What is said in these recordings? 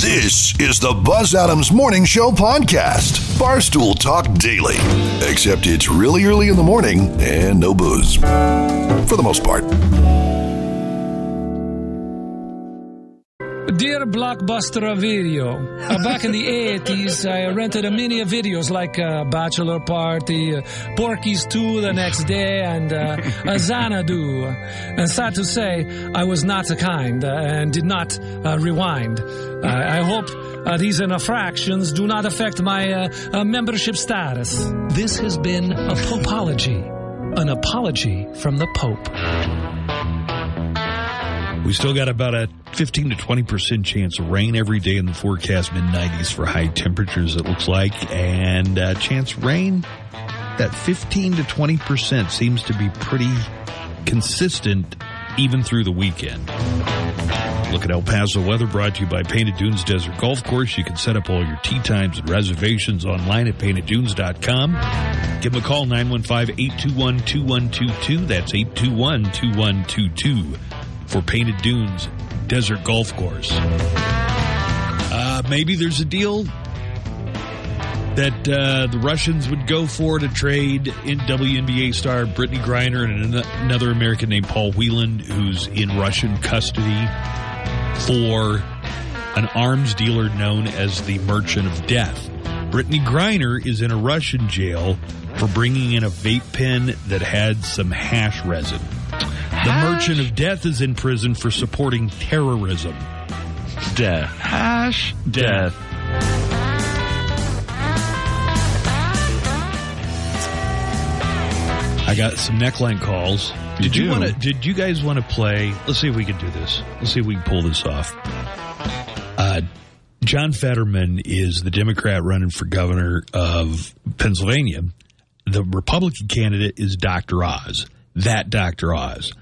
This is the Buzz Adams Morning Show podcast, Barstool Talk Daily. Except it's really early in the morning and no booze. For the most part. Dear Blockbuster Video, uh, back in the 80s, I rented a many videos like uh, Bachelor Party, uh, Porky's 2 the next day, and uh, Xanadu. And sad to say, I was not kind uh, and did not uh, rewind. I hope uh, these infractions do not affect my membership status. This has been a Popology, an apology from the Pope. We still got about a 15 to 20% chance of rain every day in the forecast, mid 90s for high temperatures, it looks like. And uh, chance rain, that 15 to 20% seems to be pretty consistent even through the weekend. Look at El Paso weather brought to you by Painted Dunes Desert Golf Course. You can set up all your tee times and reservations online at painteddunes.com. Give them a call 915-821-2122. That's 821-2122 for Painted Dunes Desert Golf Course. Uh, maybe there's a deal that uh, the Russians would go for to trade in WNBA star Brittney Griner and another American named Paul Whelan, who's in Russian custody for an arms dealer known as the Merchant of Death. Brittney Griner is in a Russian jail for bringing in a vape pen that had some hash resin. The Merchant of Death is in prison for supporting terrorism. Death. Hash death. I got some neckline calls. Did you want to? Did you guys want to play? Let's see if we can do this. Let's see if we can pull this off. Uh, John Fetterman is the Democrat running for governor of Pennsylvania. The Republican candidate is Dr. Oz. That Dr. Oz.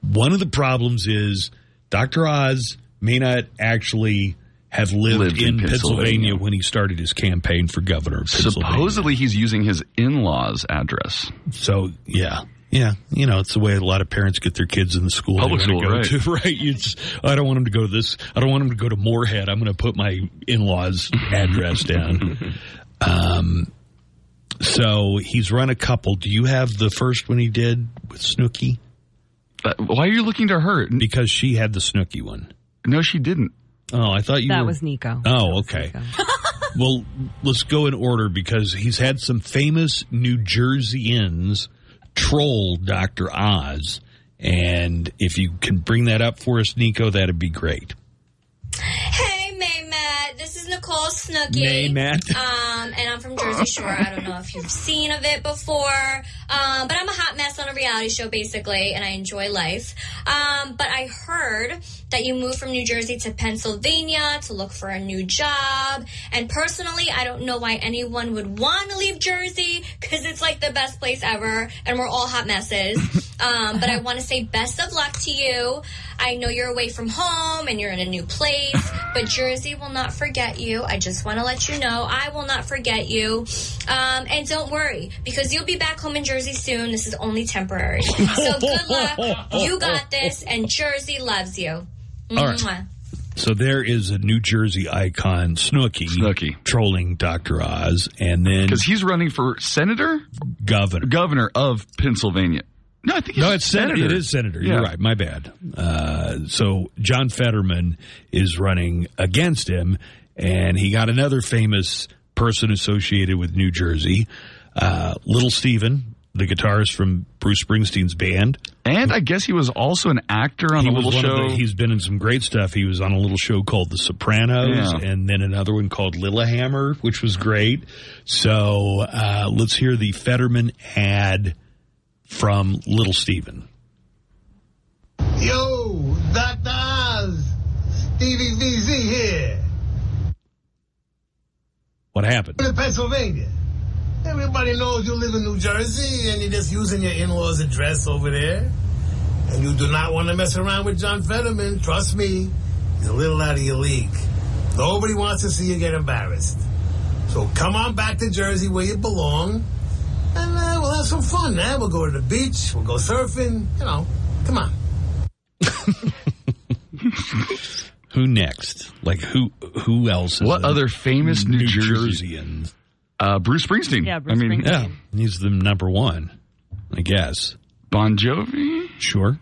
One of the problems is Dr. Oz may not actually have lived, Lived in in, Pennsylvania. Pennsylvania when he started his campaign for governor of Pennsylvania. Supposedly he's using his in-laws address. So yeah, yeah, you know, it's the way a lot of parents get their kids in the school Public they want to go to. Right? Just, I don't want them to go to this. I don't want them to go to Moorhead. I'm going to put my in-laws address down. Um, so he's run a couple. Do you have the first one he did with Snooki? Uh, why are you looking to her? Because she had the Snooki one. No, she didn't. Oh, I thought you That were. was Nico. Oh, okay. well, let's go in order because he's had some famous New Jerseyans troll Dr. Oz. And if you can bring that up for us, Nico, that'd be great. Nicole Matt. Um, and I'm from Jersey Shore. I don't know if you've seen of it before. Um, but I'm a hot mess on a reality show, basically, and I enjoy life. Um, but I heard that you move from New Jersey to Pennsylvania to look for a new job. And personally, I don't know why anyone would want to leave Jersey because it's like the best place ever, and we're all hot messes. Um, but I want to say best of luck to you. I know you're away from home and you're in a new place, but Jersey will not forget you. I just want to let you know I will not forget you. Um, and don't worry because you'll be back home in Jersey soon. This is only temporary. So good luck. You got this, and Jersey loves you. All right. So there is a New Jersey icon, Snooky, Snooki. trolling Dr. Oz, and then Because he's running for senator, governor. governor of Pennsylvania. No, I think he's No, it's senator. senator. It is senator. Yeah. You're right. My bad. Uh, so John Fetterman is running against him, and he got another famous person associated with New Jersey, uh, Little Steven, the guitarist from Bruce Springsteen's band. And I guess he was also an actor on he a little show. the- he's been in some great stuff. He was on a little show called The Sopranos, Yeah. and then another one called Lilyhammer, which was great. So uh, let's hear the Fetterman ad from Little Steven. Yo, Dr. Oz, Stevie VZ here. What happened? in Pennsylvania. Everybody knows you live in New Jersey and you're just using your in-laws' address over there. And you do not want to mess around with John Fetterman. Trust me, he's a little out of your league. Nobody wants to see you get embarrassed. So come on back to Jersey where you belong, and uh, we'll have some fun. Now we'll go to the beach, we'll go surfing. You know, come on. Who next? Like who? Who else? Is What other famous New, Jersey? Jerseyan? Uh, Bruce Springsteen. Yeah, Bruce I mean, Springsteen. Yeah, he's the number one, I guess. Bon Jovi. Sure.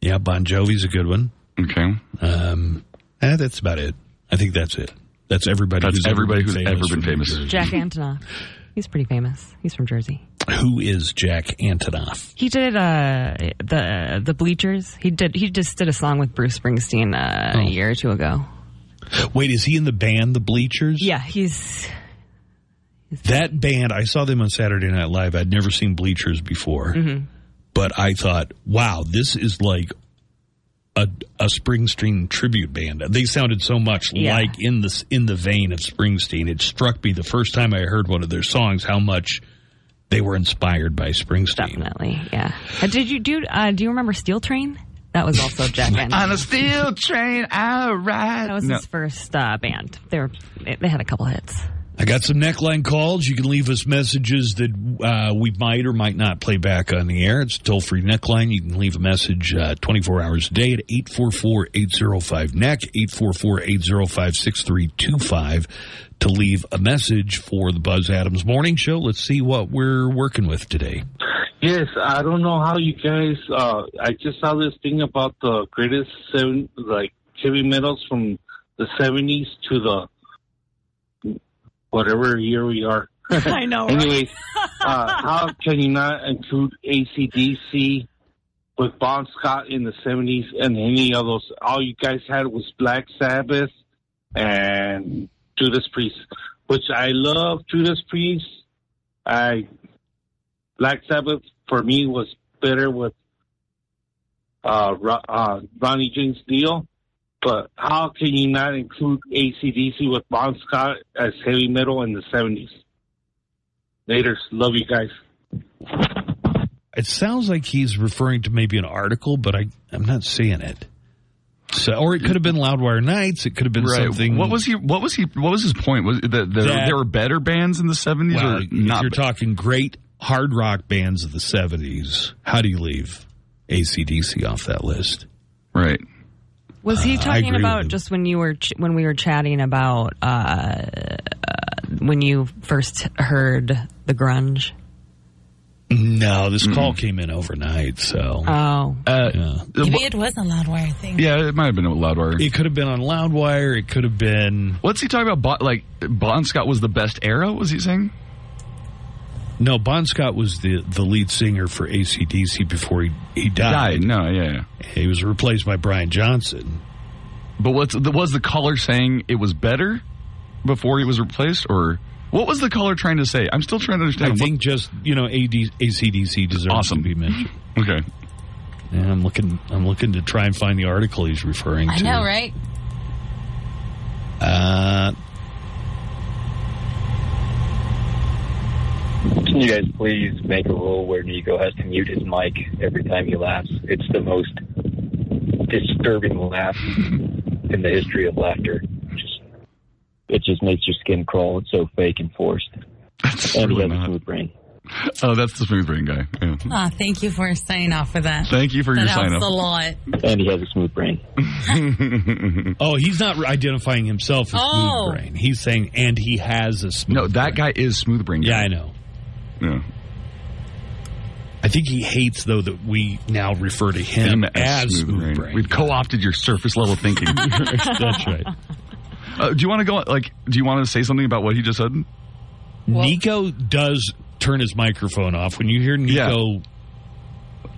Yeah, Bon Jovi's a good one. Okay, Um, eh, that's about it. I think that's it. That's everybody. That's who's ever everybody been who's famous ever been famous. Jack Antonoff. He's pretty famous. He's from Jersey. Who is Jack Antonoff? He did uh, the the Bleachers. He did. He just did a song with Bruce Springsteen uh, Oh. a year or two ago. Wait, is he in the band The Bleachers? Yeah, he's That band, I saw them on Saturday Night Live. I'd never seen Bleachers before, Mm-hmm. but I thought, wow, this is like a a Springsteen tribute band. They sounded so much Yeah. like in the in the vein of Springsteen. It struck me the first time I heard one of their songs how much they were inspired by Springsteen. definitely yeah. Uh, did you do? Uh, do you remember Steel Train? That was also Jack Antonoff. on a steel train I ride. That was No. his first uh, band. They were they had a couple hits. I got some neckline calls. You can leave us messages that uh, we might or might not play back on the air. It's a toll free neckline. You can leave a message uh, 24 hours a day at 844 805 neck, 844 805 6325 to leave a message for the Buzz Adams Morning Show. Let's see what we're working with today. Yes, I don't know how you guys. Uh, I just saw this thing about the greatest seven, like heavy metals from the seventies to the whatever year we are. I know. Anyways, uh, how can you not include ACDC with Bon Scott in the seventies and any of those? All you guys had was Black Sabbath and Judas Priest, which I love Judas Priest. I Black Sabbath for me was better with uh, uh, Ronnie James Dio. But how can you not include ACDC with Bon Scott as heavy metal in the 70s? Later. Love you guys. It sounds like he's referring to maybe an article, but I, I'm not seeing it. So, or it could have been Loudwire Nights. It could have been Right. something. What was he? What was he? What was his point? Was that there, That- there were better bands in the seventies, Well, or if not? you're talking great hard rock bands of the 70s, how do you leave ACDC off that list? right. Was he talking agree about just when you were ch- when we were chatting about uh, uh, when you first heard the grunge? No, this call came in overnight, so Oh, Uh, yeah. Maybe it was a Loudwire thing. yeah, it might have been a Loudwire. it could have been on Loudwire. It could have been What's he talking about? Bon, like Bon Scott was the best era? Was he saying? No. Bon Scott was the the lead singer for ACDC before he he died. Died. No, yeah, yeah. He was replaced by Brian Johnson. But what's was the caller saying? It was better before he was replaced, or what was the caller trying to say? I'm still trying to understand. I understand. think just you know AD, ACDC deserves Awesome. to be mentioned. Okay. And I'm looking. I'm looking to try and find the article he's referring I to. know, right? Uh, Can you guys please make a rule where Nico has to mute his mic every time he laughs? It's the most disturbing laugh in the history of laughter. Just, it just makes your skin crawl. It's so fake and forced. That's And he really has a not. smooth brain. Oh, that's the smooth brain guy. Yeah. Ah, thank you for signing off for that. Thank you for that your sign helps a lot. And he has a smooth brain. oh, he's not identifying himself as Oh. smooth brain. He's saying, and he has a smooth. No, that brain. guy is smooth brain. Yeah, I know. Yeah. I think he hates though that we now refer to him, Him as, smooth brain. We've co-opted your surface level thinking. That's right. Uh, do you want to go? Like, do you want to say something about what he just said? Nico does turn his microphone off when you hear Nico.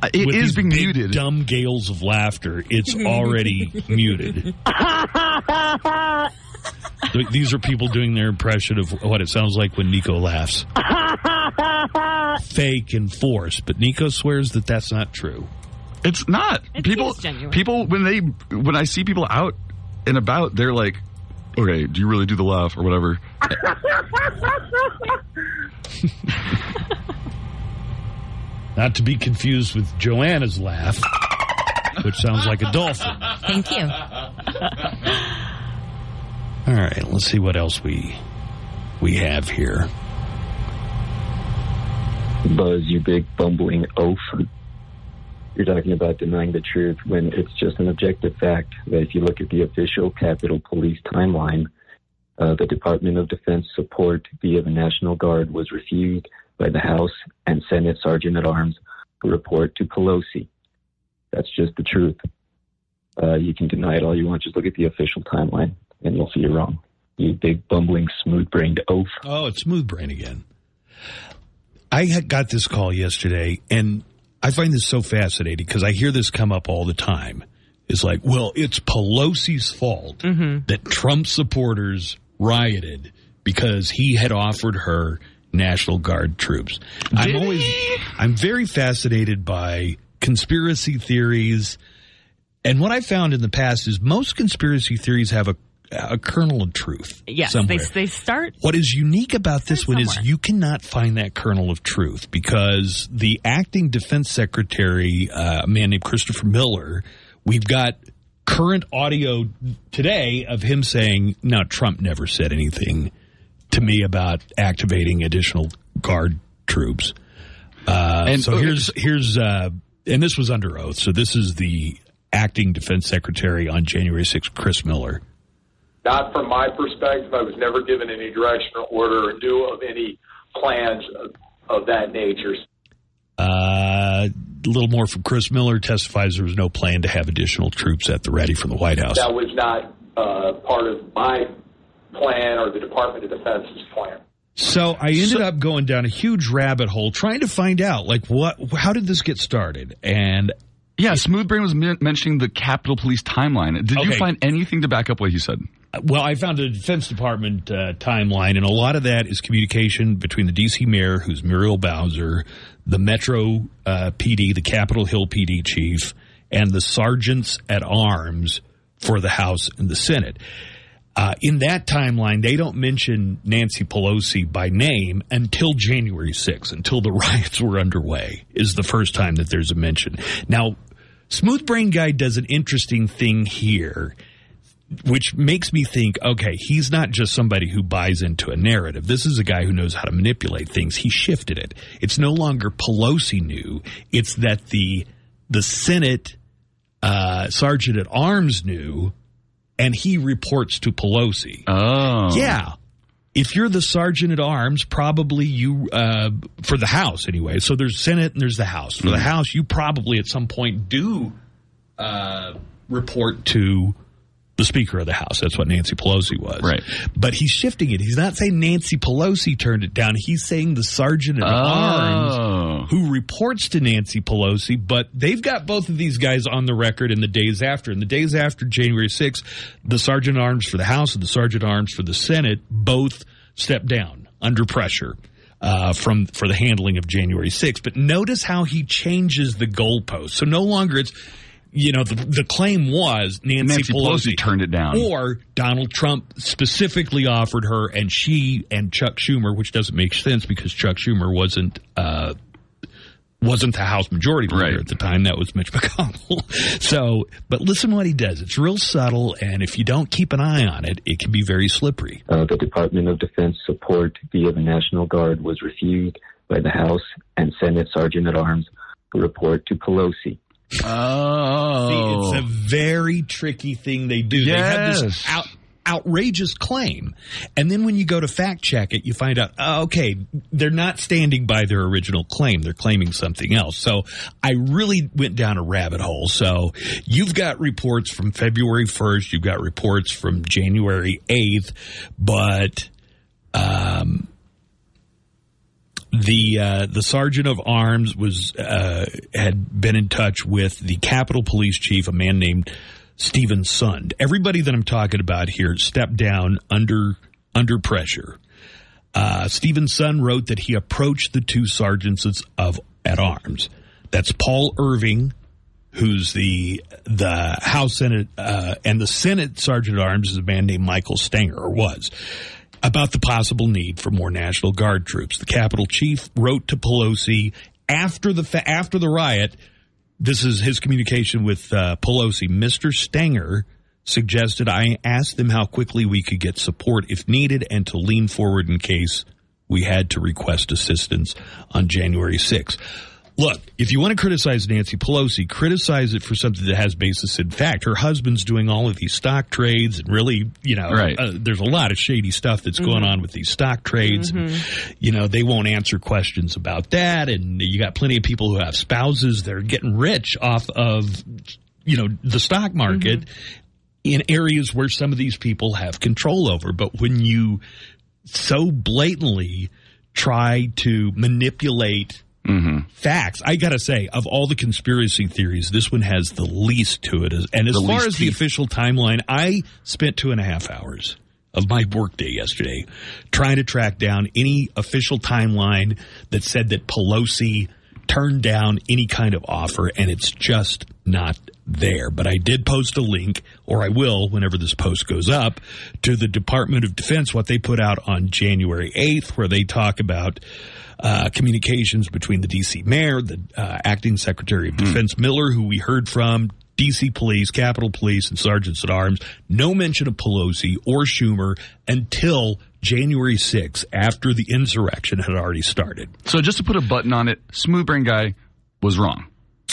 Uh, It with is being big, muted. Dumb gales of laughter. It's already muted. These are people doing their impression of what it sounds like when Nico laughs. Fake and forced, but Nico swears that that's not true. It's not. It people, genuine. people when they when I see people out and about, they're like, "Okay, do you really do the laugh or whatever?" Not to be confused with Joanna's laugh, which sounds like a dolphin. Thank you. All right, let's see what else we we have here. Buzz, you big bumbling oaf. you're talking about denying the truth when it's just an objective fact that if you look at the official Capitol Police timeline, uh, the Department of Defense support via the National Guard was refused by the House and Senate Sergeant at Arms report to Pelosi. That's just the truth. Uh, you can deny it all you want. Just look at the official timeline and you'll see you're wrong. You big bumbling, smooth brained oaf. Oh, it's smooth brain again. I had got this call yesterday, and I find this so fascinating because I hear this come up all the time. It's like, well, it's Pelosi's fault mm-hmm. that Trump supporters rioted because he had offered her National Guard troops. I'm always, I'm very fascinated by conspiracy theories. And what I found in the past is most conspiracy theories have a, a kernel of truth. Yes, somewhere. they, they start. What is unique about this one is you cannot find that kernel of truth because the acting defense secretary, uh, a man named Christopher Miller, we've got current audio today of him saying, "No, Trump never said anything to me about activating additional guard troops." Uh, And- so here's here's uh, and this was under oath. So this is the acting defense secretary on January 6th, Chris Miller. Not from my perspective. I was never given any direction or order or knew of any plans of, of that nature. Uh, a little more from Chris Miller testifies there was no plan to have additional troops at the ready from the White House. That was not uh, part of my plan or the Department of Defense's plan. So I ended up going down a huge rabbit hole trying to find out, like, what, how did this get started? And Yeah, Smooth Brain was mentioning the Capitol Police timeline. Did you find anything to back up what he said? Well, I found a Defense Department uh, timeline, and a lot of that is communication between the D.C. mayor, who's Muriel Bowser, the Metro uh, PD, the Capitol Hill PD chief, and the sergeants at arms for the House and the Senate. Uh, in that timeline, they don't mention Nancy Pelosi by name until January 6th, until the riots were underway, is the first time that there's a mention. Now, Smooth Brain Guy does an interesting thing here which makes me think, okay, he's not just somebody who buys into a narrative. This is a guy who knows how to manipulate things. He shifted it. It's no longer Pelosi knew. It's that the the Senate uh, sergeant at arms knew, and he reports to Pelosi. Oh, Yeah. If you're the sergeant at arms, probably you, uh, for the House anyway. So there's Senate and there's the House. For the House, you probably at some point do uh, report to the Speaker of the House. That's what Nancy Pelosi was. Right. But he's shifting it. He's not saying Nancy Pelosi turned it down. He's saying the sergeant at arms Oh. who reports to Nancy Pelosi, but they've got both of these guys on the record in the days after. In the days after January 6th, the sergeant at arms for the House and the sergeant at arms for the Senate both stepped down under pressure. Uh, from for the handling of January 6th, but notice how he changes the goalpost. So no longer it's, you know, the, the claim was Nancy, Nancy Pelosi turned it down. or Donald Trump specifically offered her, and she and Chuck Schumer, which doesn't make sense because Chuck Schumer wasn't uh, wasn't the House Majority Leader Right. at the time. That was Mitch McConnell. so, but listen to what he does. It's real subtle, and if you don't keep an eye on it, it can be very slippery. Uh, the Department of Defense support via the National Guard was refused by the House and Senate Sergeant at Arms who report to Pelosi. Oh. See, it's a very tricky thing they do. They have this out, outrageous claim. And then when you go to fact check it, you find out, oh, okay, they're not standing by their original claim. They're claiming something else. So I really went down a rabbit hole. So you've got reports from February 1st. You've got reports from January 8th, but, um, the uh, the sergeant of arms was uh, had been in touch with the Capitol Police Chief, a man named Steven Sund. Everybody that I'm talking about here stepped down under under pressure. Uh, Steven Sund wrote that he approached the two sergeants of at arms. That's Paul Irving, who's the the House Senate uh, and the Senate Sergeant at Arms is a man named Michael Stenger, or was about the possible need for more National Guard troops. The Capitol Chief wrote to Pelosi after the fa- after the riot. This is his communication with uh, Pelosi. Mr. Stenger suggested I ask them how quickly we could get support if needed and to lean forward in case we had to request assistance on January 6th. Look, if you want to criticize Nancy Pelosi, criticize it for something that has basis in fact. Her husband's doing all of these stock trades, and really, you know, Right. uh, there's a lot of shady stuff that's going mm-hmm. on with these stock trades. And, mm-hmm. you know, they won't answer questions about that, and you got plenty of people who have spouses that are getting rich off of, you know, the stock market mm-hmm. in areas where some of these people have control over. But when you so blatantly try to manipulate Mm-hmm. facts. I gotta say, of all the conspiracy theories, this one has the least to it. And as The far as the official timeline, I spent two and a half hours of my workday yesterday trying to track down any official timeline that said that Pelosi turned down any kind of offer, and it's just not there. But I did post a link, or I will whenever this post goes up, to the Department of Defense, what they put out on January 8th, where they talk about uh, communications between the D.C. mayor, the uh, acting secretary of defense Miller, who we heard from, D.C. police, Capitol police, and sergeants at arms. No mention of Pelosi or Schumer until January 6th, after the insurrection had already started. So just to put a button on it, Smooth Brain Guy was wrong.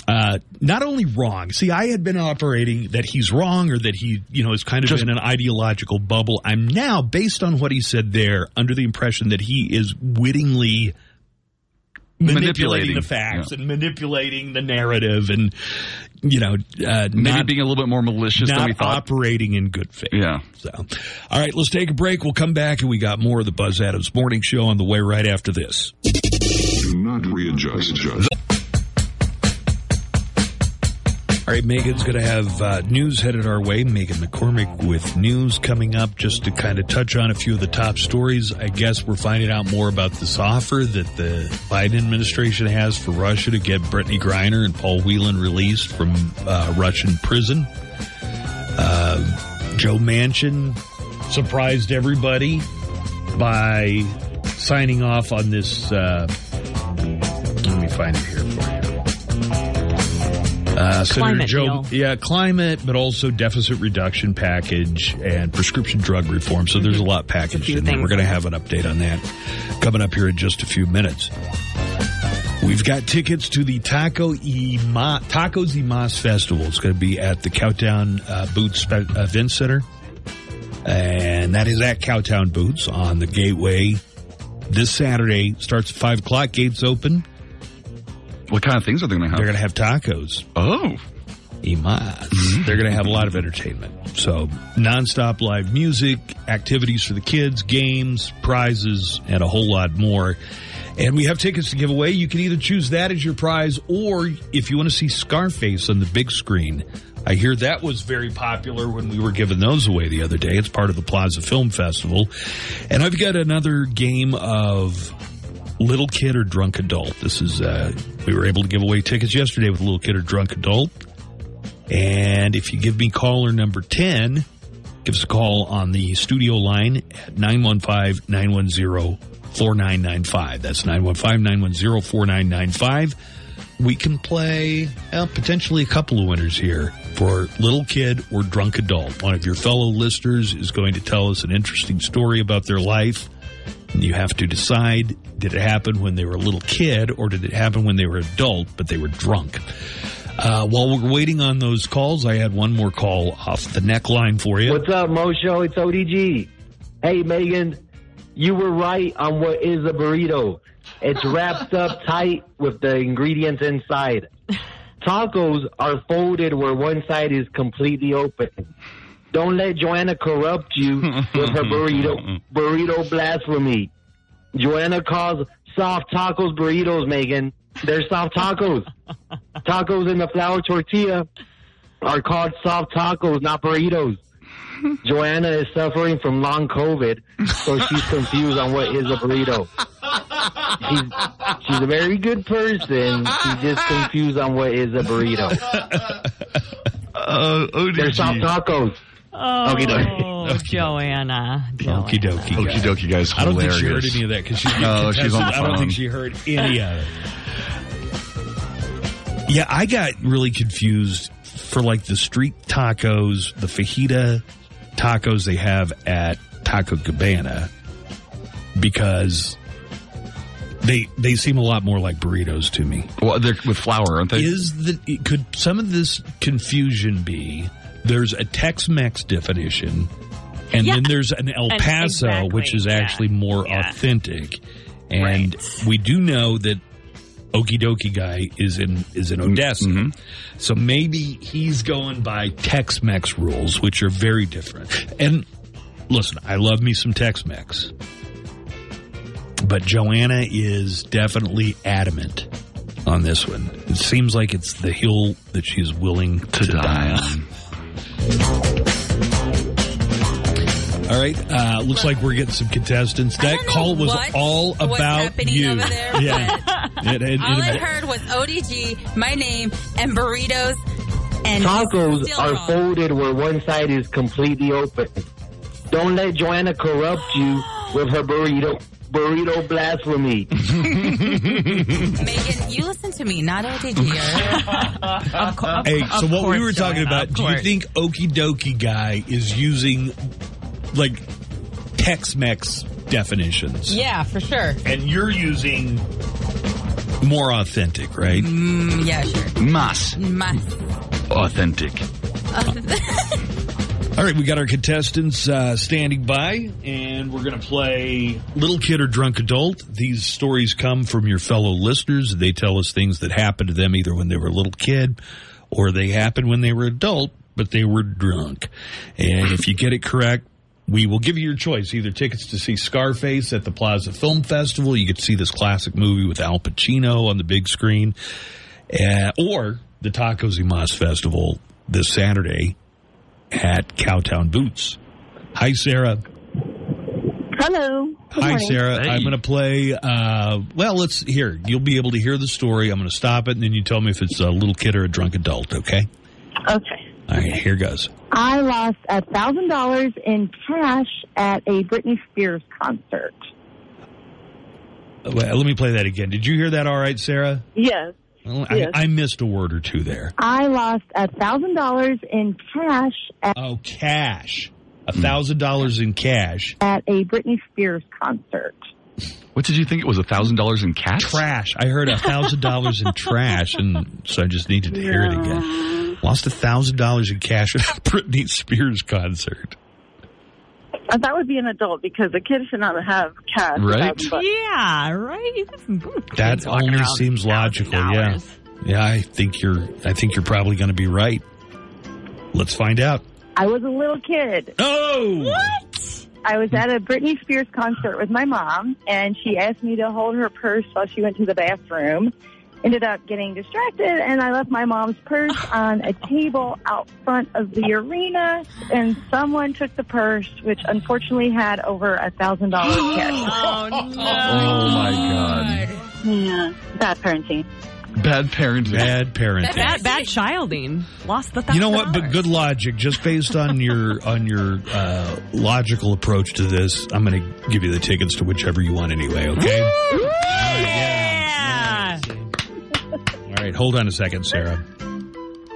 Uh, not only wrong. See, I had been operating that he's wrong or that he, you know, is kind of Just- in an ideological bubble. I'm now, based on what he said there, under the impression that he is wittingly manipulating, Manipulating, the facts yeah. and manipulating the narrative and, you know, uh, Maybe not, being a little bit more malicious than we thought. operating in good faith. Yeah. So, all right, let's take a break. We'll come back and we got more of the Buzz Adams Morning Show on the way right after this. Do not readjust. All right, Megan's going to have uh, news headed our way. Megan McCormick with news coming up just to kind of touch on a few of the top stories. I guess we're finding out more about this offer that the Biden administration has for Russia to get Brittney Griner and Paul Whelan released from uh, Russian prison. Uh, Joe Manchin surprised everybody by signing off on this. Uh, let me find it here for you. Uh, Senator Climate Joe, deal. yeah, climate, but also deficit reduction package and prescription drug reform. So there's a lot packaged few in there. We're going to have an update on that coming up here in just a few minutes. We've got tickets to the Taco y Ma, Tacos y Mas Festival. It's going to be at the Cowtown uh, Boots Event Center. And that is at Cowtown Boots on the Gateway. This Saturday starts at 5 o'clock. Gates open. What kind of things are they going to have? They're going to have tacos. Oh. Imas. Mm-hmm. They're going to have a lot of entertainment. So, nonstop live music, activities for the kids, games, prizes, and a whole lot more. And we have tickets to give away. You can either choose that as your prize, or if you want to see Scarface on the big screen, I hear that was very popular when we were giving those away the other day. It's part of the Plaza Film Festival. And I've got another game of little kid or drunk adult. This is, uh, we were able to give away tickets yesterday with little kid or drunk adult. And if you give me caller number 10, give us a call on the studio line at 915 910 4995. That's 915 910 4995. We can play uh, potentially a couple of winners here for little kid or drunk adult. One of your fellow listeners is going to tell us an interesting story about their life. And you have to decide did it happen when they were a little kid or did it happen when they were adult but they were drunk? Uh, while we're waiting on those calls, I had one more call off the neck line for you. What's up, Mo Show? It's ODG. Hey, Megan, you were right on what is a burrito. It's wrapped up tight with the ingredients inside. Tacos are folded where one side is completely open. Don't let Joanna corrupt you with her burrito burrito blasphemy. Joanna calls soft tacos burritos, Megan. They're soft tacos. tacos in the flour tortilla are called soft tacos, not burritos. Joanna is suffering from long COVID, so she's confused on what is a burrito. She's, she's a very good person. She's just confused on what is a burrito. Uh, They're soft tacos. Oh, Okie dokie. Joanna. Okie dokie. Okie dokie, guys. I don't think she heard any of that because she's No, she's on the phone. I don't think she heard any of it. Yeah, I got really confused for like the street tacos, the fajita tacos they have at Taco Cabana because They they seem a lot more like burritos to me. Well, they're with flour, aren't they? Is the could some of this confusion be? There's a Tex-Mex definition, and Yeah. then there's an El Paso, exactly, which is yeah. actually more authentic. And we do know that Okie Dokie guy is in is in mm-hmm. Odessa, mm-hmm. so maybe he's going by Tex-Mex rules, which are very different. And listen, I love me some Tex-Mex, but Joanna is definitely adamant on this one. It seems like it's the hill that she's willing to, die on. All right, uh, looks like we're getting some contestants. That call was what all about happening you. over there, yeah, It- it- All I it- heard was ODG, my name, and burritos. And Tacos are wrong. folded where one side is completely open. Don't let Joanna corrupt you with her burrito burrito blasphemy. Megan, you listen to me, not ODG. of course. Hey, so what we were talking about, do you think Okie Dokie guy is using like Tex-Mex definitions? Yeah, for sure. And you're using more authentic, right? Mm, yeah, sure. Mas Mas. authentic. All right, we got our contestants uh, standing by, and we're going to play Little Kid or Drunk Adult. These stories come from your fellow listeners. They tell us things that happened to them either when they were a little kid or they happened when they were adult, but they were drunk. And if you get it correct, we will give you your choice either tickets to see Scarface at the Plaza Film Festival. You get to see this classic movie with Al Pacino on the big screen, uh, or the Tacos y Mas Festival this Saturday at Cowtown Boots. Hi, Sarah. Hello. Good Hi, morning. Sarah. I'm going to play. Uh, well, let's here. You'll be able to hear the story. I'm going to stop it, and then you tell me if it's a little kid or a drunk adult. Okay. Okay. All right. Here goes. I lost a thousand dollars in cash at a Britney Spears concert. Well, let me play that again. Did you hear that? All right, Sarah. Yes. Well, I, Yes. I missed a word or two there. I lost a thousand dollars in cash at, Oh, cash. A thousand dollars in cash. at a Britney Spears concert. What did you think? It was a thousand dollars in cash? Trash. I heard a thousand dollars in trash, and so I just needed to hear it again. Lost a thousand dollars in cash at a Britney Spears concert. Uh, That would be an adult because a kid should not have cash. Right. Yeah, right. That only seems logical. Yeah, yeah. I think you're. I think you're probably going to be right. Let's find out. I was a little kid. Oh! What? I was at a Britney Spears concert with my mom, and she asked me to hold her purse while she went to the bathroom. Ended up getting distracted, and I left my mom's purse on a table out front of the arena, and someone took the purse, which unfortunately had over a thousand dollars cash. Oh no! Oh my god. Yeah, bad parenting. Bad parenting. Bad parenting. Bad, bad childing. Lost the. You know what? But good logic, just based on your on your uh, logical approach to this, I'm going to give you the tickets to whichever you want anyway. Okay. Yeah. All right. Hold on a second, Sarah.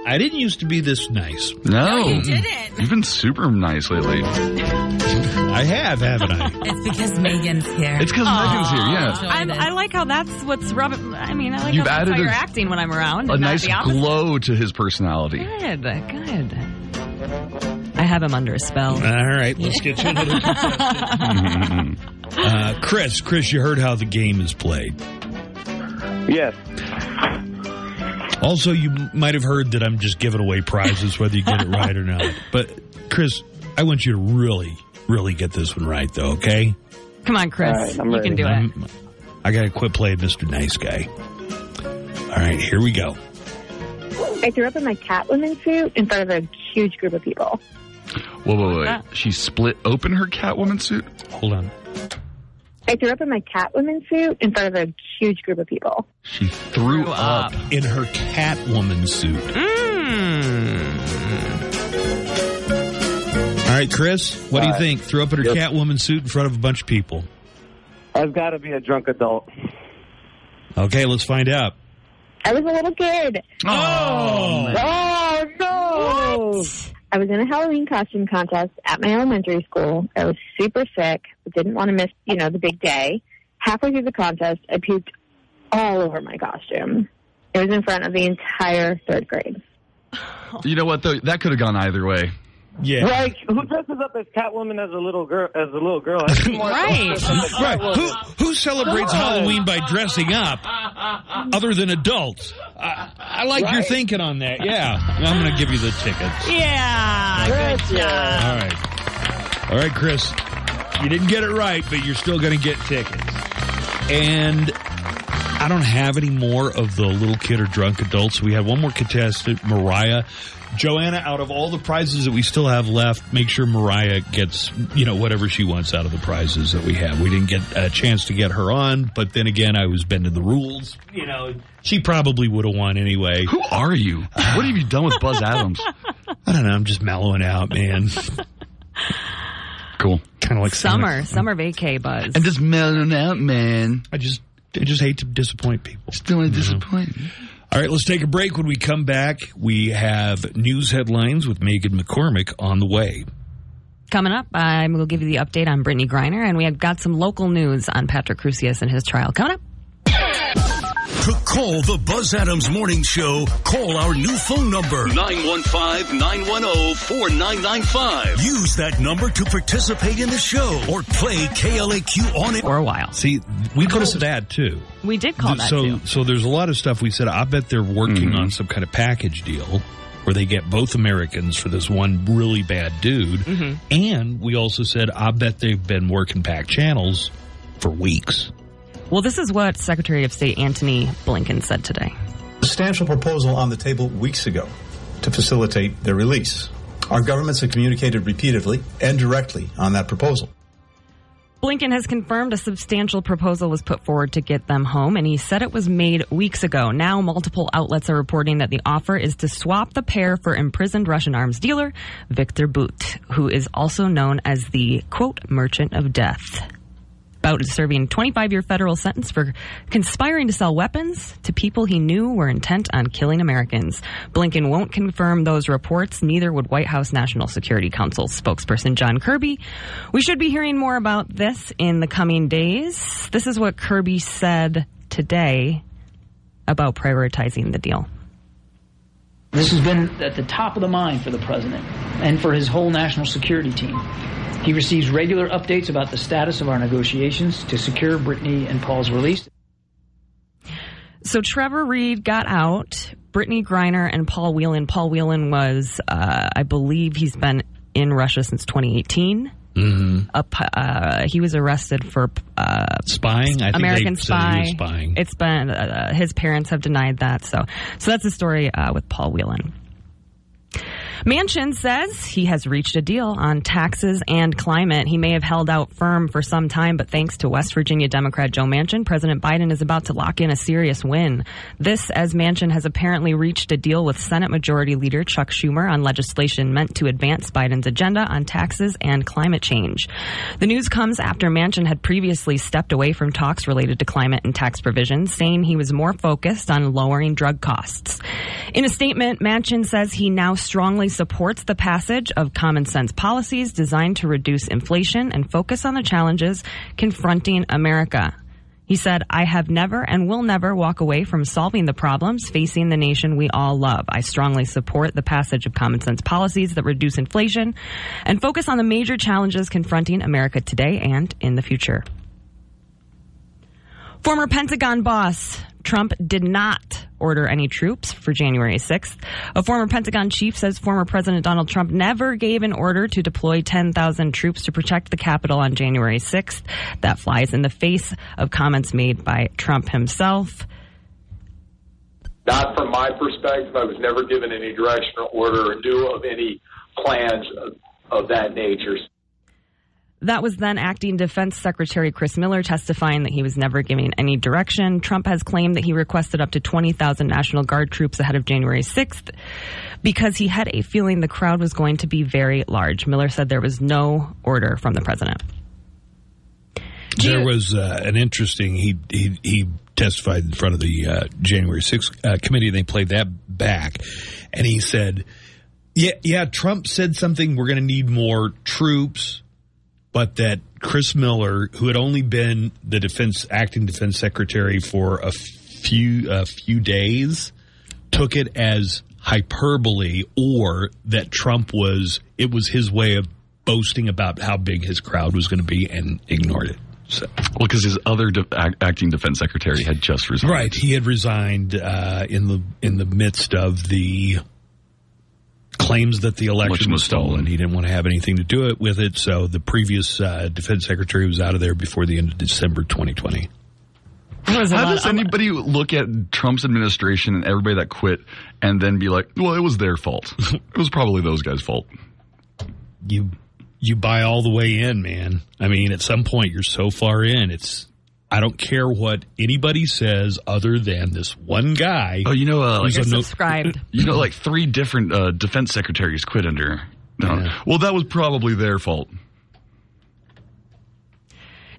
I didn't used to be this nice. No, you didn't. You've been super nice lately. I have, haven't I? It's because Megan's here. It's because Megan's here. Yeah. I'm, I like how that's what's rubbing. I mean, I like You've how, added how you're a- acting when I'm around. A nice the opposite. glow to his personality. Good, good. I have him under a spell. All right. Let's get you another contestant. Uh, Chris, Chris, you heard how the game is played. Yes. Also, you might have heard that I'm just giving away prizes, whether you get it right or not. But Chris, I want you to really, really get this one right, though. Okay? Come on, Chris. All right, I'm you ready. can do it. I'm- I got to quit playing Mr. Nice Guy. All right, here we go. I threw up in my Catwoman suit in front of a huge group of people. Whoa, whoa, wait. Uh. She split open her Catwoman suit? Hold on. I threw up in my Catwoman suit in front of a huge group of people. She threw up in her Catwoman suit. Hmm. All right, Chris, what do you All right. think? Threw up in her Yep. Catwoman suit in front of a bunch of people. I've got to be a drunk adult. Okay, let's find out. I was a little kid. Oh, Oh no! I was in a Halloween costume contest at my elementary school. I was super sick, but didn't want to miss, you know, the big day. halfway through the contest, I puked all over my costume. It was in front of the entire third grade. You know what though? That could have gone either way. Yeah. Like, who dresses up as Catwoman as a little girl? As a little girl, I've seen more Right. adults dress up as Right. Who who celebrates Come. Halloween by dressing up other than adults? I, I like your thinking on that. Yeah. I'm going to give you the tickets. Yeah. Good job. yeah. All right. All right, Chris. You didn't get it right, but you're still going to get tickets. And I don't have any more of the little kid or drunk adults. We have one more contestant, Mariah. Joanna, out of all the prizes that we still have left, make sure Mariah gets, you know, whatever she wants out of the prizes that we have. We didn't get a chance to get her on, but then again, I was bending the rules. You know, she probably would have won anyway. Who are you? What have you done with Buzz Adams? I don't know. I'm just mellowing out, man. Cool. kind of like Summer, summer vacay buzz. I'm just mellowing out, man. I just, I just hate to disappoint people. Still a disappointment. All right, let's take a break. When we come back, we have news headlines with Megan McCormick on the way. Coming up, I will give you the update on Brittney Griner, and we have got some local news on Patrick Crusius and his trial. Coming up. To call the Buzz Adams Morning Show, call our new phone number 915-910-4995. Use that number to participate in the show or play KLAQ on it for a while. See, we called that too. We did call that so, too. so there's a lot of stuff we said. I bet they're working on some kind of package deal where they get both Americans for this one really bad dude. Mhm. And we also said, I bet they've been working back channels for weeks. Well, this is what Secretary of State Antony Blinken said today. substantial proposal on the table weeks ago to facilitate their release. Our governments have communicated repeatedly and directly on that proposal. Blinken has confirmed a substantial proposal was put forward to get them home, and he said it was made weeks ago. Now, multiple outlets are reporting that the offer is to swap the pair for imprisoned Russian arms dealer Victor Bout, who is also known as the quote merchant of death. Bout serving a 25 year federal sentence for conspiring to sell weapons to people he knew were intent on killing Americans. Blinken won't confirm those reports, neither would White House National Security Council spokesperson John Kirby. We should be hearing more about this in the coming days. This is what Kirby said today about prioritizing the deal. This has been at the top of the mind for the president and for his whole national security team. He receives regular updates about the status of our negotiations to secure Brittney and Paul's release. So Trevor Reed got out. Brittney Griner and Paul Whelan. Paul Whelan was, uh, I believe, he's been in Russia since 2018. Mm-hmm. Up, uh, he was arrested for uh, spying. I American they spy. spying. It's been uh, his parents have denied that. So, so that's the story uh, with Paul Whelan. Manchin says he has reached a deal on taxes and climate. He may have held out firm for some time, but thanks to West Virginia Democrat Joe Manchin, President Biden is about to lock in a serious win. This, as Manchin has apparently reached a deal with Senate Majority Leader Chuck Schumer on legislation meant to advance Biden's agenda on taxes and climate change. The news comes after Manchin had previously stepped away from talks related to climate and tax provisions, saying he was more focused on lowering drug costs. In a statement, Manchin says he now strongly supports the passage of common sense policies designed to reduce inflation and focus on the challenges confronting America. He said, I have never and will never walk away from solving the problems facing the nation we all love. I strongly support the passage of common sense policies that reduce inflation and focus on the major challenges confronting America today and in the future. Former Pentagon boss Trump did not order any troops for January 6th. A former Pentagon chief says former President Donald Trump never gave an order to deploy 10,000 troops to protect the Capitol on January 6th. That flies in the face of comments made by Trump himself. Not from my perspective. I was never given any direction or order or knew of any plans of, of that nature. That was then acting Defense Secretary Chris Miller testifying that he was never giving any direction. Trump has claimed that he requested up to 20,000 National Guard troops ahead of January 6th because he had a feeling the crowd was going to be very large. Miller said there was no order from the president. There was uh, an interesting. He he he testified in front of the uh, January 6th uh, committee, and they played that back, and he said, "Yeah, yeah." Trump said something. We're going to need more troops, but that Chris Miller, who had only been the defense acting defense secretary for a few a few days, took it as hyperbole, or that Trump was it was his way of boasting about how big his crowd was going to be, and ignored it. So. Well, because his other de- act- acting defense secretary had just resigned. Right, he had resigned uh, in the in the midst of the claims that the election, Election was was stolen. stolen. He didn't want to have anything to do it with it, so the previous uh, defense secretary was out of there before the end of December 2020. There was a How does anybody look at Trump's administration and everybody that quit and then be like, well, it was their fault? it was probably those guys' fault. You you buy all the way in, man. I mean, at some point you're so far in, it's I don't care what anybody says other than this one guy. Oh, you know, uh, who's like- a no- subscribed. You know, like three different uh, defense secretaries quit under. No. Well, that was probably their fault.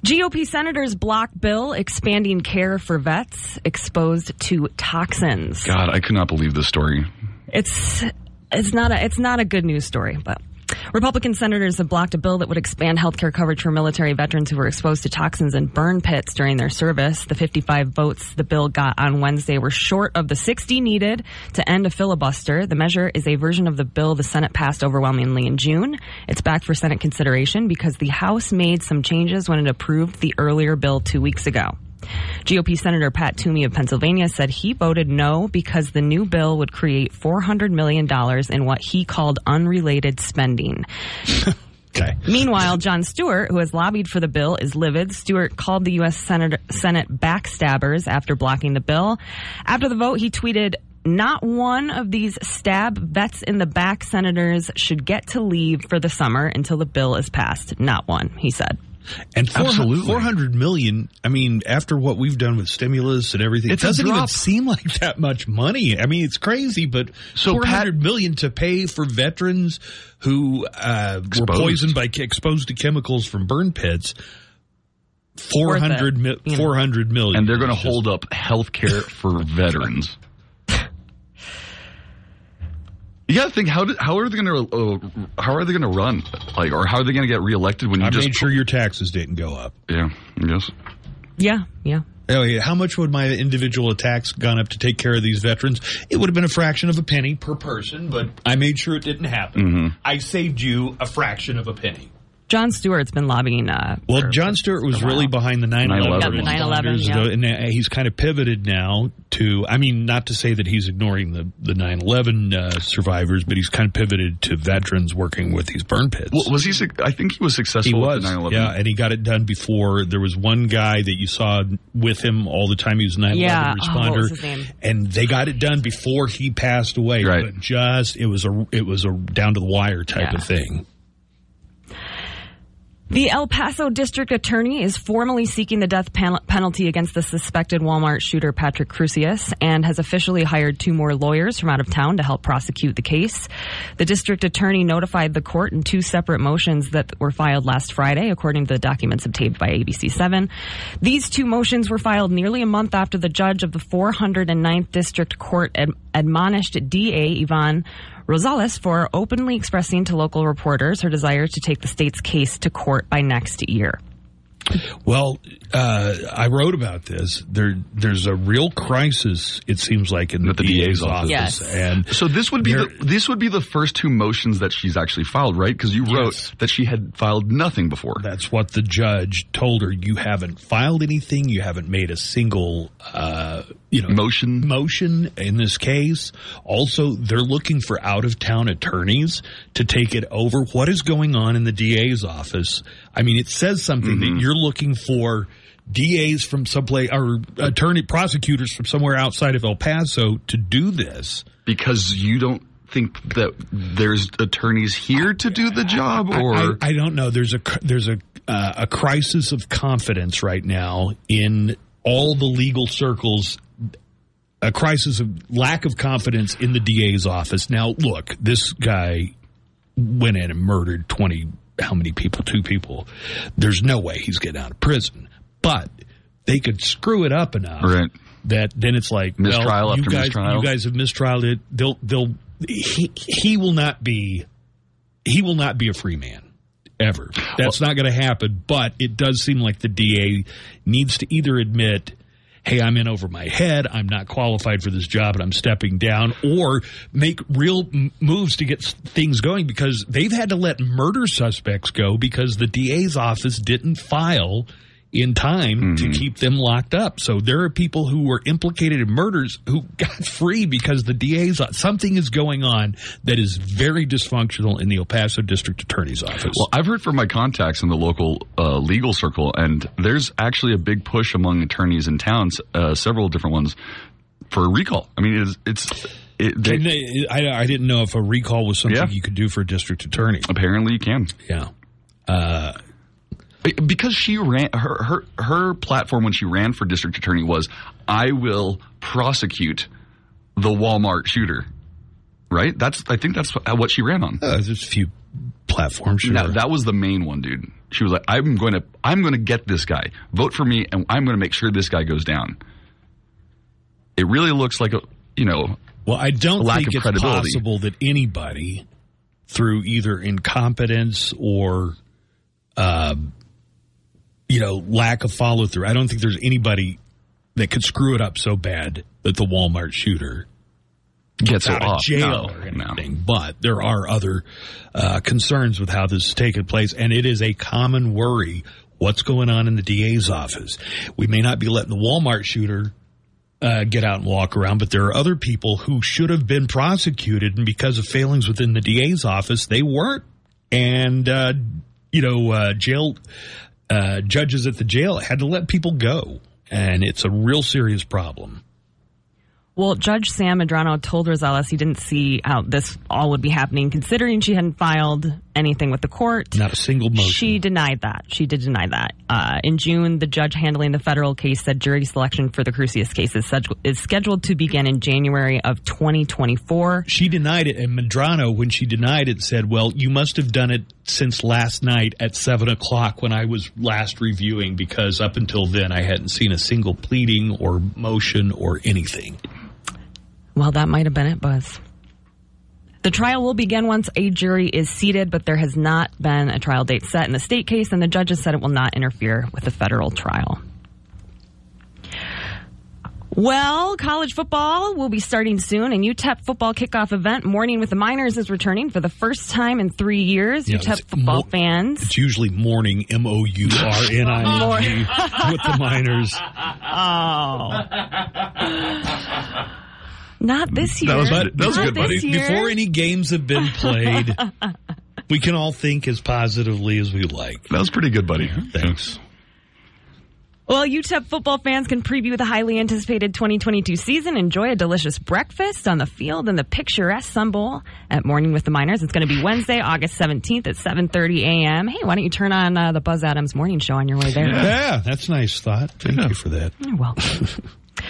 GOP senators block bill expanding care for vets exposed to toxins. God, I could not believe this story. It's it's not a it's not a good news story, but Republican senators have blocked a bill that would expand health care coverage for military veterans who were exposed to toxins in burn pits during their service. The 55 votes the bill got on Wednesday were short of the 60 needed to end a filibuster. The measure is a version of the bill the Senate passed overwhelmingly in June. It's back for Senate consideration because the House made some changes when it approved the earlier bill two weeks ago. GOP Senator Pat Toomey of Pennsylvania said he voted no because the new bill would create $400 million in what he called unrelated spending. Okay. Meanwhile, Jon Stewart, who has lobbied for the bill, is livid. Stewart called the U.S. Senate, Senate backstabbers after blocking the bill. After the vote, he tweeted, not one of these stab vets in the back senators should get to leave for the summer until the bill is passed. Not one, he said. And four, Absolutely. 400 million, I mean, after what we've done with stimulus and everything, it doesn't even seem like that much money. I mean, it's crazy, but So, four hundred million to pay for veterans who uh, were poisoned by, exposed to chemicals from burn pits. Four Worth it, hundred mi- 400 million. And they're going to hold up health care for veterans. You got to think how did, how are they going to uh, how are they going to run like or how are they going to get reelected when you I just made sure your taxes didn't go up. yeah yes Yeah, yeah. Oh, yeah. How much would my individual tax gone up to take care of these veterans? It would have been a fraction of a penny per person, but I made sure it didn't happen. Mm-hmm. I saved you a fraction of a penny. Jon Stewart's been lobbying. Uh, Well, for- Jon Stewart was really behind the 9/11. 9/11. Yeah, the 9/11, yeah. and he's kind of pivoted now to. I mean, not to say that he's ignoring the the 9/11 uh, survivors, but he's kind of pivoted to veterans working with these burn pits. well, was he I think he was successful he was, the 9/11 yeah, and he got it done before. There was one guy that you saw with him all the time. He was a 9/11 Yeah. Oh, responder, what was his name? and they got it done before he passed away. Right. But just it was a it was a down to the wire type Yeah. of thing. The El Paso District Attorney is formally seeking the death pen- penalty against the suspected Walmart shooter Patrick Crusius and has officially hired two more lawyers from out of town to help prosecute the case. The district attorney notified the court in two separate motions that were filed last Friday, according to the documents obtained by ABC7. These two motions were filed nearly a month after the judge of the 409th District Court ad- admonished DA Yvonne Rosales for openly expressing to local reporters her desire to take the state's case to court by next year. Well, uh, I wrote about this. There, there's a real crisis. It seems like in the, the DA's office. Yes. and So this would be There- the, this would be the first two motions that she's actually filed, right? Because you wrote Yes. that she had filed nothing before. That's what the judge told her. You haven't filed anything. You haven't made a single, uh, you know, Motion. motion in this case. Also, they're looking for out of town attorneys to take it over. What is going on in the DA's office? I mean, it says something that you're looking for DAs from someplace or attorney prosecutors from somewhere outside of El Paso to do this. because you don't think that there's attorneys here to do the job, or I, I don't know. There's a there's a uh, a crisis of confidence right now in all the legal circles. A crisis of lack of confidence in the DA's office. Now, look, this guy went in and murdered twenty. How many people? Two people. There's no way he's getting out of prison. But they could screw it up enough Right. that then it's like Mistrial well, you after guys, mistrial. You guys have mistrialed it. They'll they'll he he will not be he will not be a free man. ever. That's not going to happen. But it does seem like the DA needs to either admit, "Hey, I'm in over my head. I'm not qualified for this job, and I'm stepping down," or make real moves to get things going because they've had to let murder suspects go because the DA's office didn't file in time to keep them locked up. So there are people who were implicated in murders who got free because the DA's something is going on that is very dysfunctional in the El Paso District Attorney's office. Well, I've heard from my contacts in the local uh, legal circle, and there's actually a big push among attorneys in towns, uh, several different ones, for a recall. I mean, it's it's. It, they, they- I, I didn't know if a recall was something you could do for a district attorney. Apparently, you can. Yeah. Uh, because she ran her her her platform when she ran for district attorney was I will prosecute the Walmart shooter. Right? That's I think that's what she ran on. Uh, there's a few platforms. Sure. No, that was the main one, dude. She was like, "I'm going to I'm going to get this guy. Vote for me, and I'm going to make sure this guy goes down." It really looks like a you know. Well, I don't think it's possible that anybody, through either incompetence or, um, you know, lack of follow through, I don't think there's anybody that could screw it up so bad that the Walmart shooter Gets out it of off. jail No, or anything. But there are other uh, concerns with how this has taken place, and it is a common worry. What's going on in the DA's office? We may not be letting the Walmart shooter uh, get out and walk around, but there are other people who should have been prosecuted, and because of failings within the DA's office, they weren't. And uh, you know, uh, jail uh, judges at the jail had to let people go, and it's a real serious problem. Well, Judge Sam Medrano told Rosales he didn't see how this all would be happening, considering she hadn't filed anything with the court. Not a single motion. She denied that. She did deny that. Uh, in June, the judge handling the federal case said jury selection for the Crusius case is, is scheduled to begin in January of 2024. She denied it, and Medrano, when she denied it, said, "Well, you must have done it since last night at seven o'clock when I was last reviewing, because up until then I hadn't seen a single pleading or motion or anything." Well, that might have been it, Buzz. The trial will begin once a jury is seated, but there has not been a trial date set in the state case, and the judges said it will not interfere with the federal trial. Well, college football will be starting soon, and UTEP football kickoff event, Morning with the Miners, is returning for the first time in three years. Yeah, UTEP football mo- fans. It's usually morning M O U R N I N G with the miners. Oh. Not this year. But- Not but this year. Before any games have been played, we can all think as positively as we like. That was pretty good, buddy. Thanks. Well, UTEP football fans can preview the highly anticipated 2022 season. Enjoy a delicious breakfast on the field in the picturesque Sun Bowl at Morning with the Miners. It's going to be Wednesday, August 17th at 7:30 a.m. Hey, why don't you turn on uh, the Buzz Adams Morning Show on your way there? Yeah, that's nice thought. Thank you for that. You're welcome.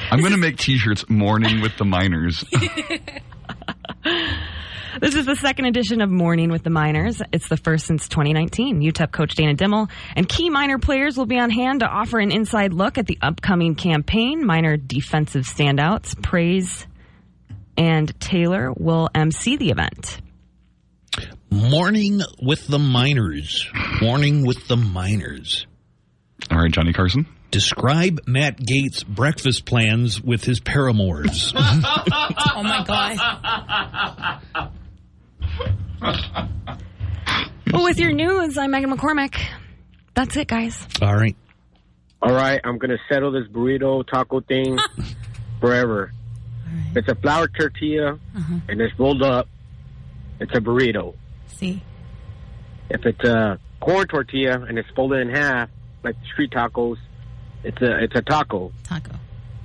I'm going to make T-shirts morning with the miners. This is the second edition of Morning with the Miners. It's the first since 2019. UTEP coach Dana Dimel and key Miner players will be on hand to offer an inside look at the upcoming campaign. Miner defensive standouts, Praise and Taylor will MC the event. Morning with the miners. Morning with the miners. All right, Johnny Carson. Describe Matt Gaetz' breakfast plans with his paramours. oh my god. Well, with your news, I'm Megan McCormick. That's it, guys. All right. All right, I'm gonna settle this burrito taco thing forever. If it's a flour tortilla uh-huh. and it's rolled up, it's a burrito. See. If it's a corn tortilla and it's folded in half, like street tacos, it's a it's a taco. Taco.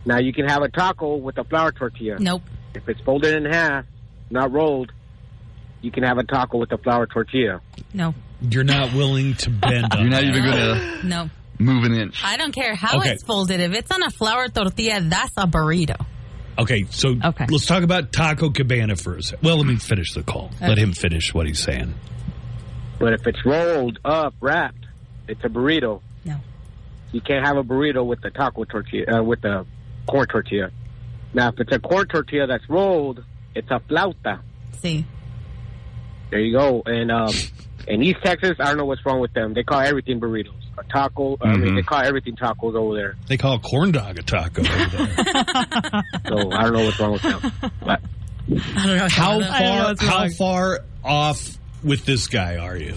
Now you can have a taco with a flour tortilla. Nope. If it's folded in half, not rolled, you can have a taco with a flour tortilla. No. You're not willing to bend. You're not even going to No. move an inch. I don't care how Okay. it's folded. If it's on a flour tortilla, that's a burrito. Okay, so okay. let's talk about Taco Cabana for a second. Well, let me finish the call. Let him finish what he's saying. But if it's rolled up, wrapped, it's a burrito. No. You can't have a burrito with the taco tortilla, uh, with the corn tortilla. Now, if it's a corn tortilla that's rolled, it's a flauta. See. There you go. And um, In East Texas, I don't know what's wrong with them. They call everything burritos. A taco. I mean, Mhm. they call everything tacos over there. They call corn dog a taco over there. So I don't know what's wrong with them. But I don't know. How I don't know far? How far off with this guy are you?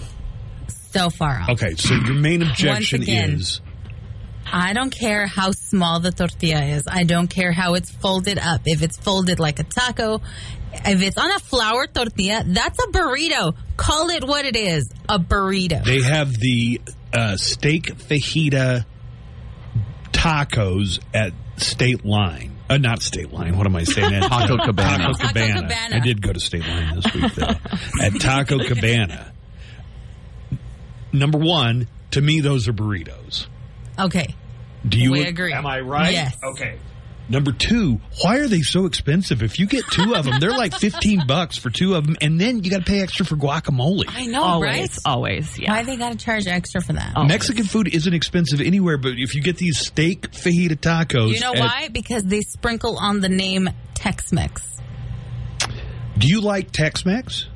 So far off. Okay, so your main objection again. is I don't care how small the tortilla is. I don't care how it's folded up. If it's folded like a taco, if it's on a flour tortilla, that's a burrito. Call it what it is a burrito. they have the uh, steak fajita tacos at State Line. Uh, not State Line. What am I saying? At, Taco Cabana. Taco Taco Cabana. Cabana. I did go to State Line this week, though. at Taco Cabana. Number one, to me, those are burritos. Okay. Do you We agree. Am I right? Yes. Okay. Number two, why are they so expensive? If you get two of them, they're like fifteen bucks for two of them, and then you got to pay extra for guacamole. I know, always, right? always. Yeah. Why they got to charge extra for that? Mexican food isn't expensive anywhere, but if you get these steak fajita tacos, You know at- why? Because they sprinkle on the name Tex-Mex. Do you like Tex-Mex?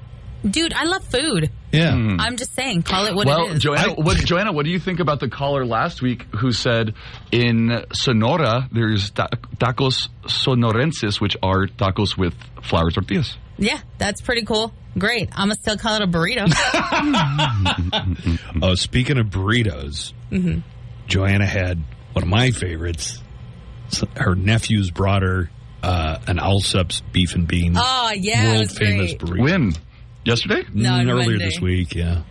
Dude, I love food. Yeah. I'm just saying, call it what well, it is. Joanna, what, Joanna, what do you think about the caller last week who said in Sonora there's ta- tacos sonorenses, which are tacos with flour tortillas? yeah, that's pretty cool. Great. I'm gonna still call it a burrito. oh, speaking of burritos, hmm Joanna had one of my favorites. Her nephews brought her uh, an Allsup's beef and beans. Oh, yeah, world famous great. burrito. When? Yesterday? No, Mm, earlier Monday. this week. Yeah.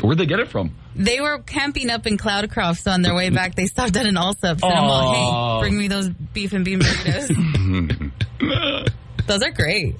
Where'd they get it from? They were camping up in Cloudcroft, so on their way back, they stopped at an Allsup's. And I'm Aw. like, hey, bring me those beef and bean burritos. those are great.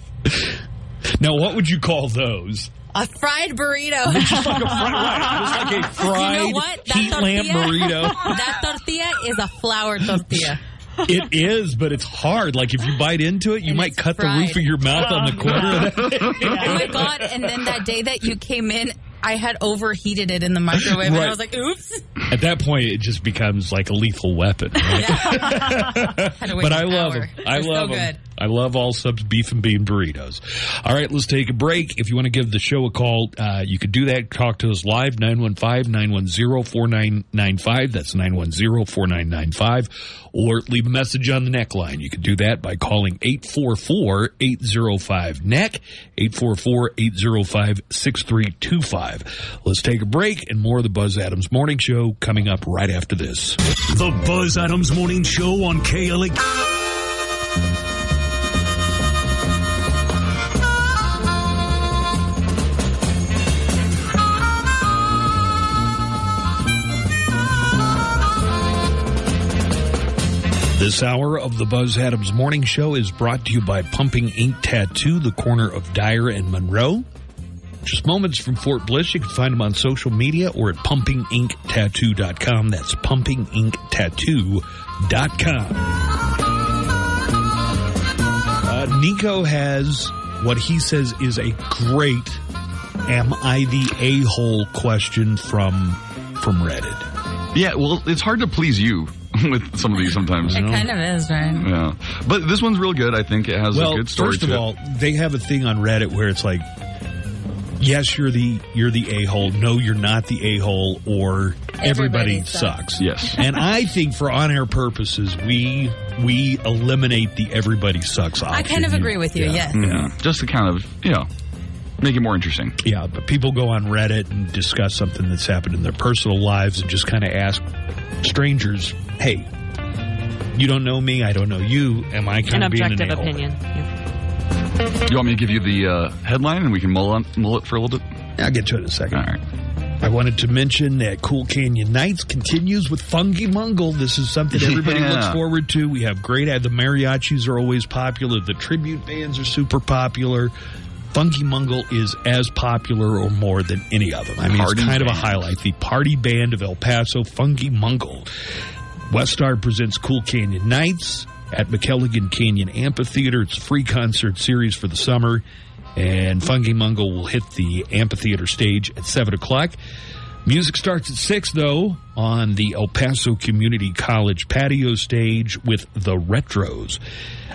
Now, what would you call those? A fried burrito. Just like a fried, right, just like a fried you know what? That heat lamp tortilla- burrito. that tortilla is a flour tortilla. It is, but it's hard. Like if you bite into it, you might cut the roof of your mouth on the corner of that. Oh my god! And then that day that you came in, I had overheated it in the microwave, and I was like, "Oops!" At that point, it just becomes like a lethal weapon. right? Had to wait but an I love hour. them. I They're so love them. good. I love Allsup's beef and bean burritos. All right, let's take a break. If you want to give the show a call, uh, you could do that. Talk to us live, 915-910-4995. That's 910-4995. Or leave a message on the neck line. You could do that by calling 844-805-NECK, 844-805-6325. Let's take a break and more of the Buzz Adams Morning Show coming up right after this. The Buzz Adams Morning Show on KLA. This hour of the Buzz Adams Morning Show is brought to you by Pumping Ink Tattoo, the corner of Dyer and Monroe. Just moments from Fort Bliss. You can find them on social media or at pumpinginktattoo.com. That's pumpinginktattoo.com. Uh, Nico has what he says is a great "Am I the a-hole?" question from from Reddit. Yeah, well, it's hard to please you with some of these sometimes. It kind of is, right? Yeah, but this one's real good. I think it has well, a good story first to of it. all, they have a thing on Reddit where it's like, yes, you're the you're the a hole. No, you're not the a hole, or everybody, Everybody sucks. sucks. Yes. and I think for on air purposes, we we eliminate the everybody sucks option. I kind of agree with you. Yeah. Yes. Mhm. Just to kind of, you know, make it more interesting. Yeah, but people go on Reddit and discuss something that's happened in their personal lives and just kind of ask strangers, "Hey, you don't know me, I don't know you. Am I kind An of being an objective a-hole?" opinion. You want me to give you the uh, headline and we can mull, on, mull it for a little bit? Yeah, I'll get to it in a second. All right. I wanted to mention that Cool Canyon Nights continues with Funky Mungle. This is something everybody Yeah. looks forward to. We have great ad. The mariachis are always popular. The tribute bands are super popular. Funky Mungle is as popular or more than any of them. I mean, Party it's kind of a highlight. The party band of El Paso, Funky Mungle. WestStar presents Cool Canyon Nights at McKelligon Canyon Amphitheater. It's a free concert series for the summer. And Funky Mungle will hit the amphitheater stage at 7 o'clock. Music starts at 6, though, on the El Paso Community College patio stage with the Retros.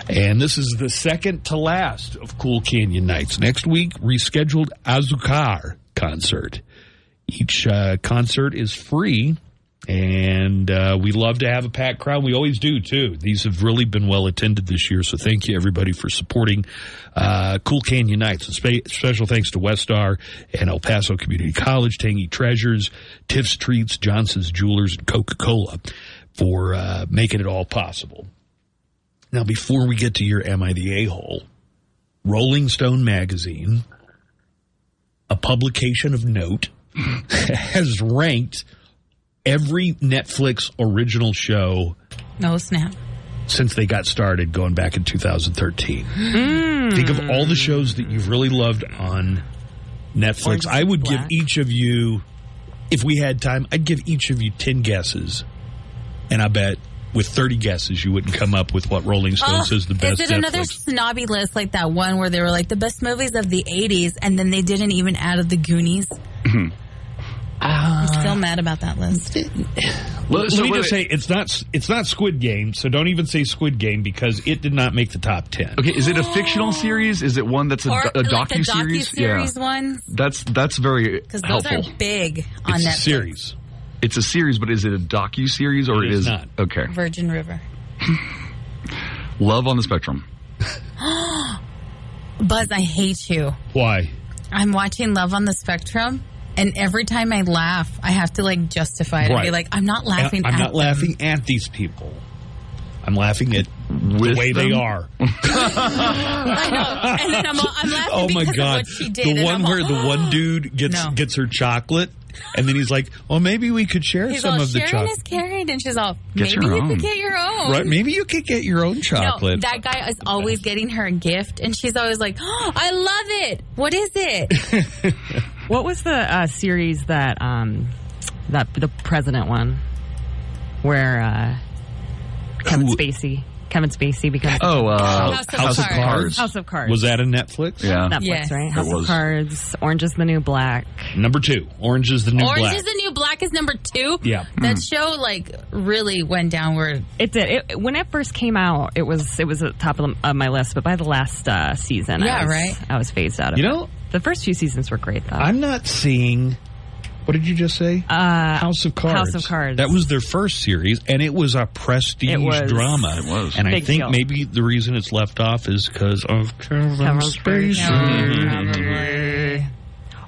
And this is the second to last of Cool Canyon Nights. Next week, rescheduled Azucar concert. Each uh, concert is free, and uh, we love to have a packed crowd. We always do too. These have really been well attended this year, so thank you everybody for supporting uh, Cool Canyon Nights. Spe- special thanks to WestStar and El Paso Community College, Tangy Treasures, Tiff's Treats, Johnson's Jewelers, and Coca Cola for uh, making it all possible. Now, before we get to your Am I the A hole, Rolling Stone magazine, a publication of note, has ranked every Netflix original show No snap. since they got started going back in 2013. Mm. Think of all the shows that you've really loved on Netflix. Orange I would give each of you, if we had time, I'd give each of you 10 guesses. And I bet with 30 guesses, you wouldn't come up with what Rolling Stone Oh, says the best is it another snobby list like that one where they were like the best movies of the 80s and then they didn't even add the Goonies? Ah. I'm still mad about that list. Let, so let me just say it's not it's not Squid Game, so don't even say Squid Game because it did not make the top ten. Okay, is it a fictional series? Is it one that's a, Or do- a like docu series? docu-series ones? That's that's very Because those helpful. are big on It's a series. It's a series, but is it a docu series or It it is is not. Okay. Virgin River. Love on the Spectrum. Buzz, I hate you. Why? I'm watching Love on the Spectrum, and every time I laugh, I have to like justify it and be like, I'm not laughing. I'm at not them. laughing at these people. I'm laughing at the With way they are. I know. And then I'm, I'm laughing oh my because of god! what she did. The one where all, the one oh. dude gets No. gets her chocolate, and then he's like, "Well, maybe we could share He's some all of the sharing chocolate." is caring, and she's all, Get maybe your you own. could get your own. Right? Maybe you could get your own No, chocolate. that guy is always getting her a gift, and she's always like, oh, "I love it. What is it?" What was the uh, series that um that the president one where uh, Kevin Spacey Kevin Spacey becomes Oh, uh, House, House of Cards. House of Cards Was that a Netflix? Yeah. Netflix Yes. right It House was. of Cards Orange is the New Black Number two, Orange is the New Orange Black. is the New Black is number two. Yeah. That show like really went downward. it did it, when it first came out it was it was at the top of, the, of my list but by the last uh, season Yeah, I was, right. I was phased out of You it know- the first few seasons were great though I'm not seeing. What did you just say? uh, House of Cards. House of Cards. That was their first series, and it was a prestige It was. drama. It was. And I think deal. maybe the reason it's left off is because of Kevin Kevin Spacey.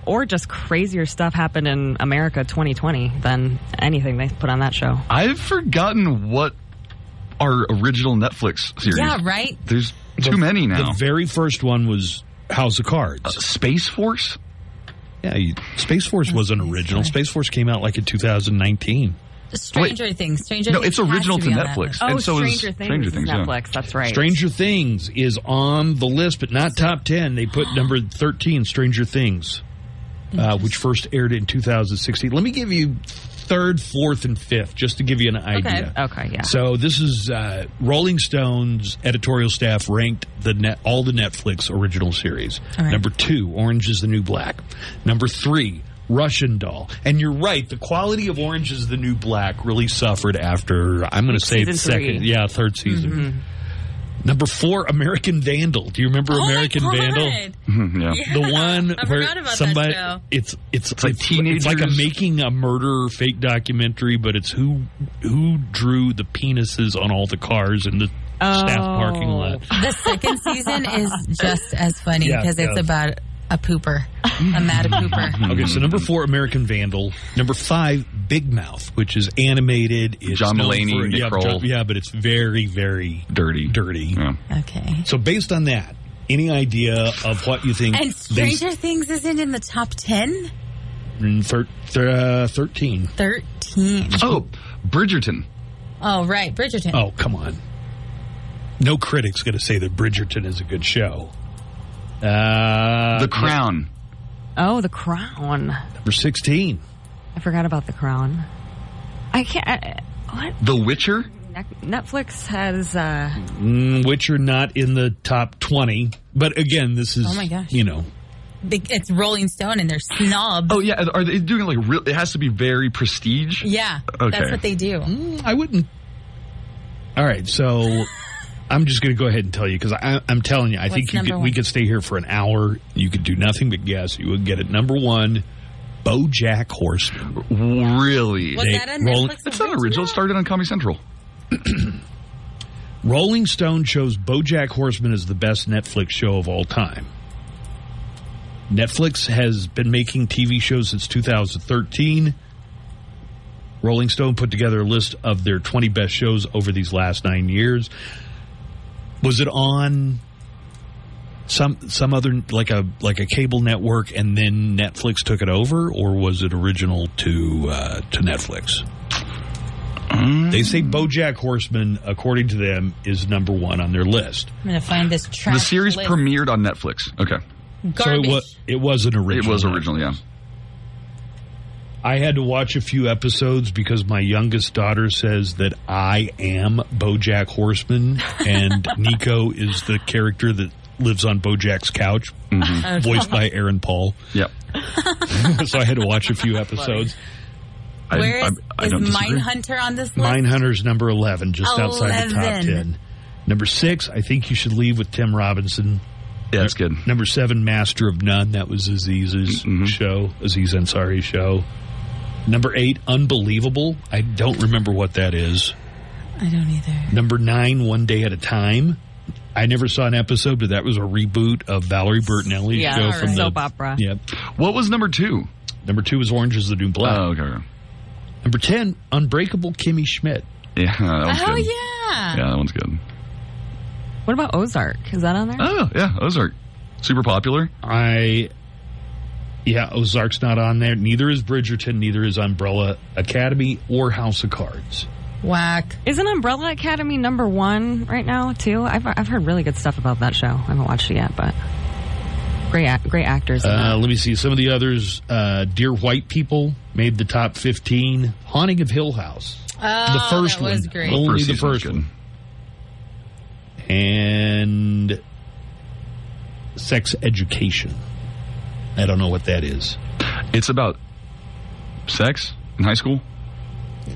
or just crazier stuff happened in America 2020 than anything they put on that show. I've forgotten what our original Netflix series. Yeah, right. There's too many now. The very first one was House of Cards. Uh, Space Force. yeah, you- Space Force was an original. Space Force came out like in 2019. Stranger Things. Stranger No, Things it's original to to be Netflix. Oh, and so is Stranger Things, Stranger is Things. yeah. That's right. Stranger Things is on the list, but not top 10. They put number 13, Stranger Things, uh, which first aired in 2016. Let me give you third, fourth, and fifth, just to give you an idea. Okay, okay yeah. So this is uh, Rolling Stone's editorial staff ranked the net, all the Netflix original series. Right. Number two, Orange is the New Black. Number three, Russian Doll. And you're right, the quality of Orange is the New Black really suffered after I'm going to say the second. Mm-hmm. yeah, third season. Number four, American Vandal. Do you remember Oh my American God. Vandal? Mhm, yeah. Yeah, The one I where about somebody that show. it's it's It's like It's like a making a murder fake documentary, but it's who who drew the penises on all the cars in the staff parking lot. The second season is just as funny Yeah, because it's about a pooper, a mad pooper. Okay, so number four, American Vandal. Number five, Big Mouth, which is animated. It's John known Mulaney, for- Nick yeah, Kroll. John- yeah, but it's very, very Dirty. dirty. Yeah. Okay. So based on that, any idea of what you think? And they- Stranger Things isn't in the top 10? Mm, thir- thir- uh, Thirteen. 13. Oh, Bridgerton. Oh, right. Bridgerton. Oh, come on. No critic's going to say that Bridgerton is a good show. Uh, The Crown. Oh, The Crown. Number 16. I forgot about The Crown. I can't. I, what? The Witcher. Netflix has. Uh, Mm, Witcher not in the top 20. But again, this is, Oh my gosh. you know, Big- It's Rolling Stone and they're snobs. Oh yeah, are they doing like real? It has to be very prestige. Yeah. Okay. That's what they do. I wouldn't. All right, so I'm just going to go ahead and tell you because I'm telling you, I What's think you could, we could stay here for an hour. You could do nothing but guess. You would get it. Number one, BoJack Horseman. Really? Was They- that a Roll- Netflix It's not original. It started on Comedy Central. Rolling Stone shows BoJack Horseman as the best Netflix show of all time. Netflix has been making TV shows since 2013. Rolling Stone put together a list of their 20 best shows over these last nine years. Was it on some some other like a like a cable network and then Netflix took it over, or was it original to uh, to Netflix? They say BoJack Horseman, according to them, is number one on their list. I'm gonna find this trash. the series list. premiered on Netflix. Okay. So it Garbage. was it wasn't original. It was original, yeah. I had to watch a few episodes because my youngest daughter says that I am BoJack Horseman, and Nico is the character that lives on BoJack's couch, Mhm. voiced by Aaron Paul. Yep. so I had to watch a few episodes. Where is, I is. Mindhunter on this list? Mindhunter's number 11, just outside the top 10. Number six, I think you should leave with Tim Robinson. Yeah, that's good. Number seven, Master of None. That was Aziz's show, Aziz Ansari's show. Number eight, Unbelievable. I don't remember what that is. I don't either. Number nine, One Day at a Time. I never saw an episode, but that was a reboot of Valerie Bertinelli's Yeah, show from soap the soap opera. Yep. What was number two? Number two was Orange is the New Black. Oh, okay. Number ten, Unbreakable Kimmy Schmidt. Yeah, that one's Oh good. yeah. Yeah, that one's good. What about Ozark? Is that on there? Oh, yeah, Ozark. Super popular. I yeah, Ozark's not on there. Neither is Bridgerton. Neither is Umbrella Academy or House of Cards. Whack. Isn't Umbrella Academy number one right now too? I've I've heard really good stuff about that show. I haven't watched it yet, but great great actors. Uh, let me see some of the others. Uh, Dear White People made the top fifteen. Haunting of Hill House, Oh, the first that was one, great. only First the first one, and Sex Education. I don't know what that is. It's about sex in high school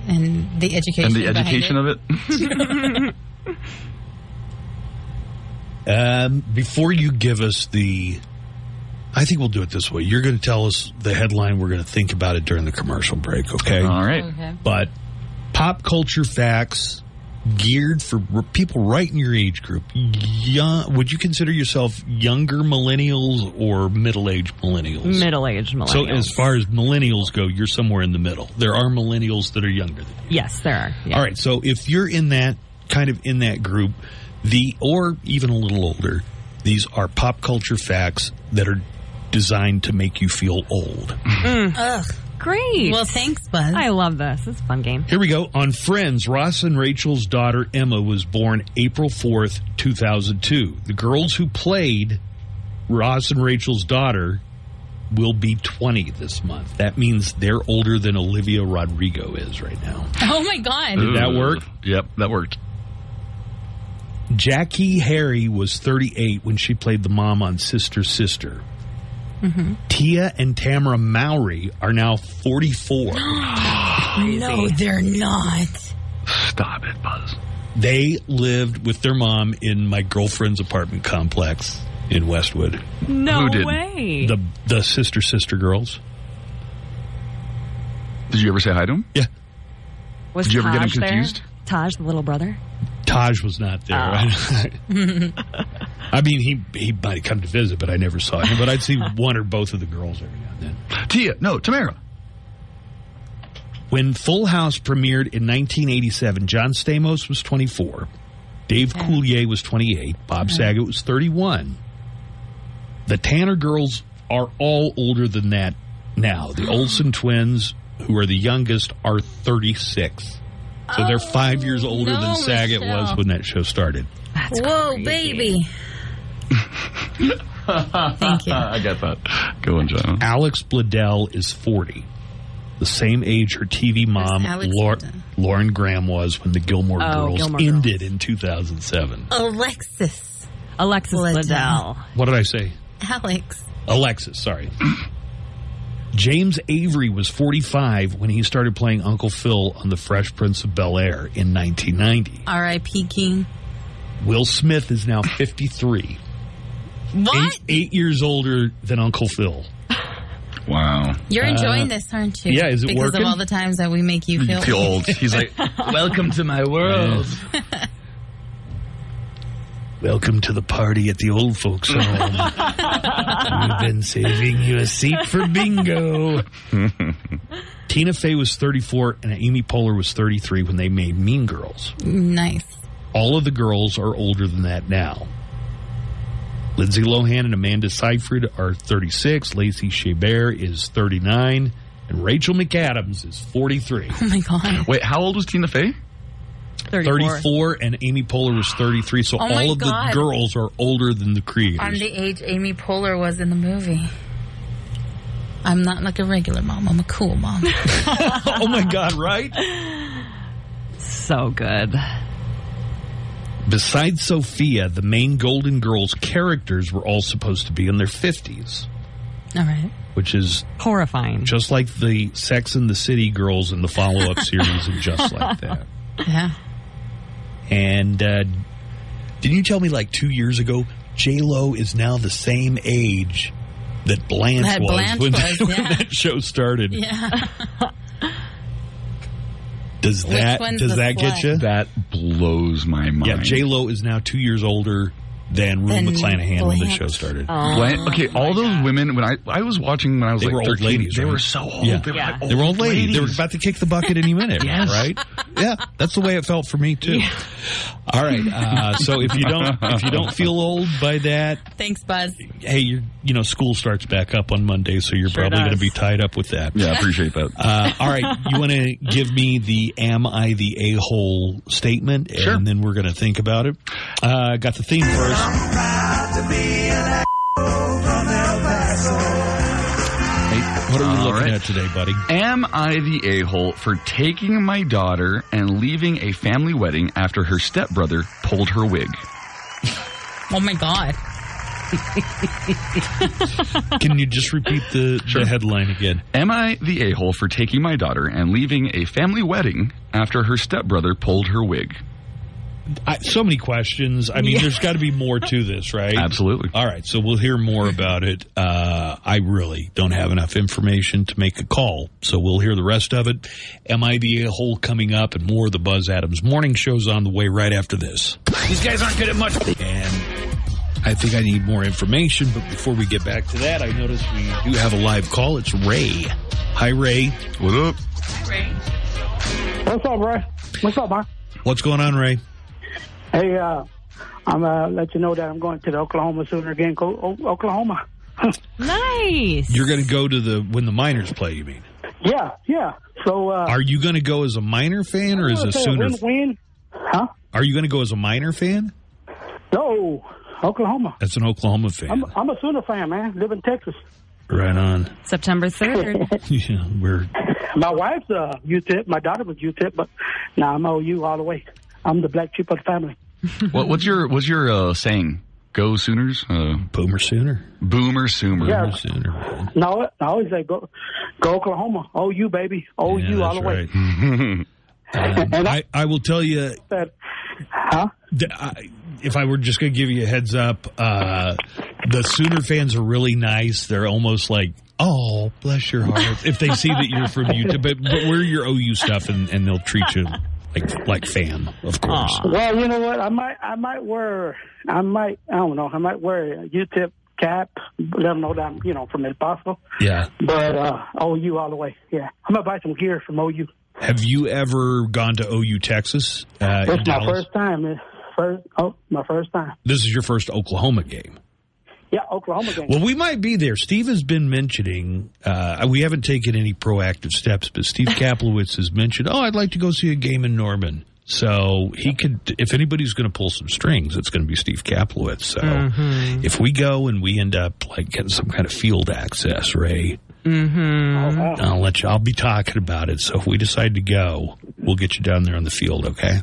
And the education. and the education it. of it. Um, before you give us the, I think we'll do it this way. You're going to tell us the headline. We're going to think about it during the commercial break. Okay. All right. Okay. But pop culture facts geared for people right in your age group. Young, would you consider yourself younger millennials or middle-aged millennials? Middle aged millennials. So as far as millennials go, you're somewhere in the middle. There are millennials that are younger than you. yes, there are. Yeah. All right. So if you're in that kind of in that group, the or even a little older, these are pop culture facts that are designed to make you feel old. Mm. Ugh. Great. Well, thanks, Buzz. I love this. It's a fun game. Here we go. On Friends, Ross and Rachel's daughter Emma was born April 4th, 2002. The girls who played Ross and Rachel's daughter will be 20 this month. That means they're older than Olivia Rodrigo is right now. Oh my god. Did that work? Yep, that worked. Jackée Harry was 38 when she played the mom on Sister Sister. Mm-hmm. Tia and Tamara Mowry are now 44. No, they're not. Stop it, Buzz. They lived with their mom in my girlfriend's apartment complex in Westwood. No Who did? way. The the sister sister girls. Did you ever say hi to him? Yeah. Was Did you ever get him Taj there? confused? Taj, the little brother. Taj was not there. I mean, he he might come to visit, but I never saw him. But I'd see one or both of the girls every now and then. Tia, no, Tamara. When Full House premiered in 1987, John Stamos was 24, Dave Coulier was 28, Bob Saget was 31. The Tanner girls are all older than that now. The oh. Olsen twins, who are the youngest, are 36. So they're five oh, years older no, than Saget Michelle. was when that show started. Whoa, baby. Thank you. I get that. Go on, John. Alex Bledel is 40. The same age her TV mom, Alex Lauren Graham, was when the Gilmore Oh, Girls Gilmore ended in 2007. Alexis. Alexis Bledel. Bledel. What did I say? Alex. Alexis, sorry. James Avery was 45 when he started playing Uncle Phil on The Fresh Prince of Bel Air in 1990. R.I.P. King. Will Smith is now 53, What? eight, eight years older than Uncle Phil. Wow. You're enjoying Uh, this, aren't you? yeah, is it because working? of all the times that we make you feel, Feel old. He's like, welcome to my world. Welcome to the party at the old folks' home. We've been saving you a seat for bingo. Tina Fey was 34 and Amy Poehler was 33 when they made Mean Girls. nice. All of the girls are older than that now. Lindsay Lohan and Amanda Seyfried are 36. Lacey Chabert is 39. And Rachel McAdams is 43. Oh my god. Wait, how old was Tina Fey? 34. 34 and Amy Poehler was 33. So Oh all of God. the girls are older than the creators. I'm the age Amy Poehler was in the movie. I'm not like a regular mom. I'm a cool mom. oh my God, right? So good. Besides Sophia, the main Golden Girls characters were all supposed to be in their 50s, All right. which is Horrifying. just like the Sex and the City girls in the follow up series and just like that. Yeah. And uh, didn't you tell me like two years ago, J Lo is now the same age that Blanche That was, Blanche when, was, when yeah. that show started? Yeah. Does Which that one's does the that get slut? you? That blows my mind. Yeah, J Lo is now two years older than Rue Than McClanahan when the show started. Oh. Blan- okay, all those women when I I was watching when I was They like were old ladies, They right? were so old. Yeah. They were, Yeah. like They were old ladies. They were about to kick the bucket any minute, Yes. right? Yeah, that's the way it felt for me too. All right, uh, so if you don't if you don't feel old by that, Thanks, Buzz. hey, you're you know school starts back up on Monday, so you're Sure probably going to be tied up with that. Yeah, I appreciate that. Uh, all right, you want to give me the "Am I the a hole" statement, and Sure. then we're going to think about it. Uh, got the theme first. What are we All looking right. at today, buddy? Am I the a hole for taking my daughter and leaving a family wedding after her stepbrother pulled her wig? Oh my god. Can you just repeat the, the headline again? Am I the a hole for taking my daughter and leaving a family wedding after her stepbrother pulled her wig? I, so many questions. I mean, Yeah. there's got to be more to this, right? Absolutely. All right, so we'll hear more about it. Uh, I really don't have enough information to make a call, so we'll hear the rest of it. Am I the a-hole coming up and more of the Buzz Adams morning show's on the way right after this. These guys aren't good at much. And I think I need more information, but before we get back to that, I notice we do have a live call. It's Ray. Hi, Ray. What up? What's up, Ray? What's up, man? What's going on, Ray? Hey, uh, I'm gonna let you know that I'm going to the Oklahoma Sooner game, Co- O- Oklahoma. Nice. You're going to go to the when the miners play, you mean? Yeah, yeah. So, uh, Are you going to go as a Miner fan or as a Sooner? win, win. Huh? Are you going to go as a Miner fan? No, Oklahoma. That's an Oklahoma fan. I'm, I'm a Sooner fan, man. Live in Texas. right on. September 3rd. yeah, we're My wife's uh, UTEP. My daughter was UTEP, but now I'm OU all the way. I'm the black sheep of the family. What, what's your what's your uh, saying? Go Sooners. Uh, Boomer Sooner. Boomer Sooner. Yeah. Sooner. man. No, I always say go, go Oklahoma. OU baby. OU Yeah, all the that's way. right. Um, I, I will tell you, That- huh? th- I, if I were just going to give you a heads up, uh, the Sooner fans are really nice. They're almost like, oh, bless your heart, if they see that you're from Utah. But, but wear your OU stuff and, and they'll treat you like like fam, of course. Well, you know what? I might, I might wear, I might, I don't know, I might wear a UTEP cap. Let them know that I'm, you know, from El Paso. Yeah. But uh, OU all the way. Yeah, I'm gonna buy some gear from OU. Have you ever gone to OU Texas? Uh, It's my Dallas? first time. It's First, oh, my first time. This is your first Oklahoma game. Yeah, Oklahoma game. Well, we might be there. Steve has been mentioning, uh, we haven't taken any proactive steps, but Steve Kaplowitz has mentioned, oh, I'd like to go see a game in Norman. So he could, if anybody's going to pull some strings, it's going to be Steve Kaplowitz. So Mhm. if we go and we end up like getting some kind of field access, Ray, Mm-hmm. I'll let you, I'll be talking about it. So if we decide to go, we'll get you down there on the field, okay?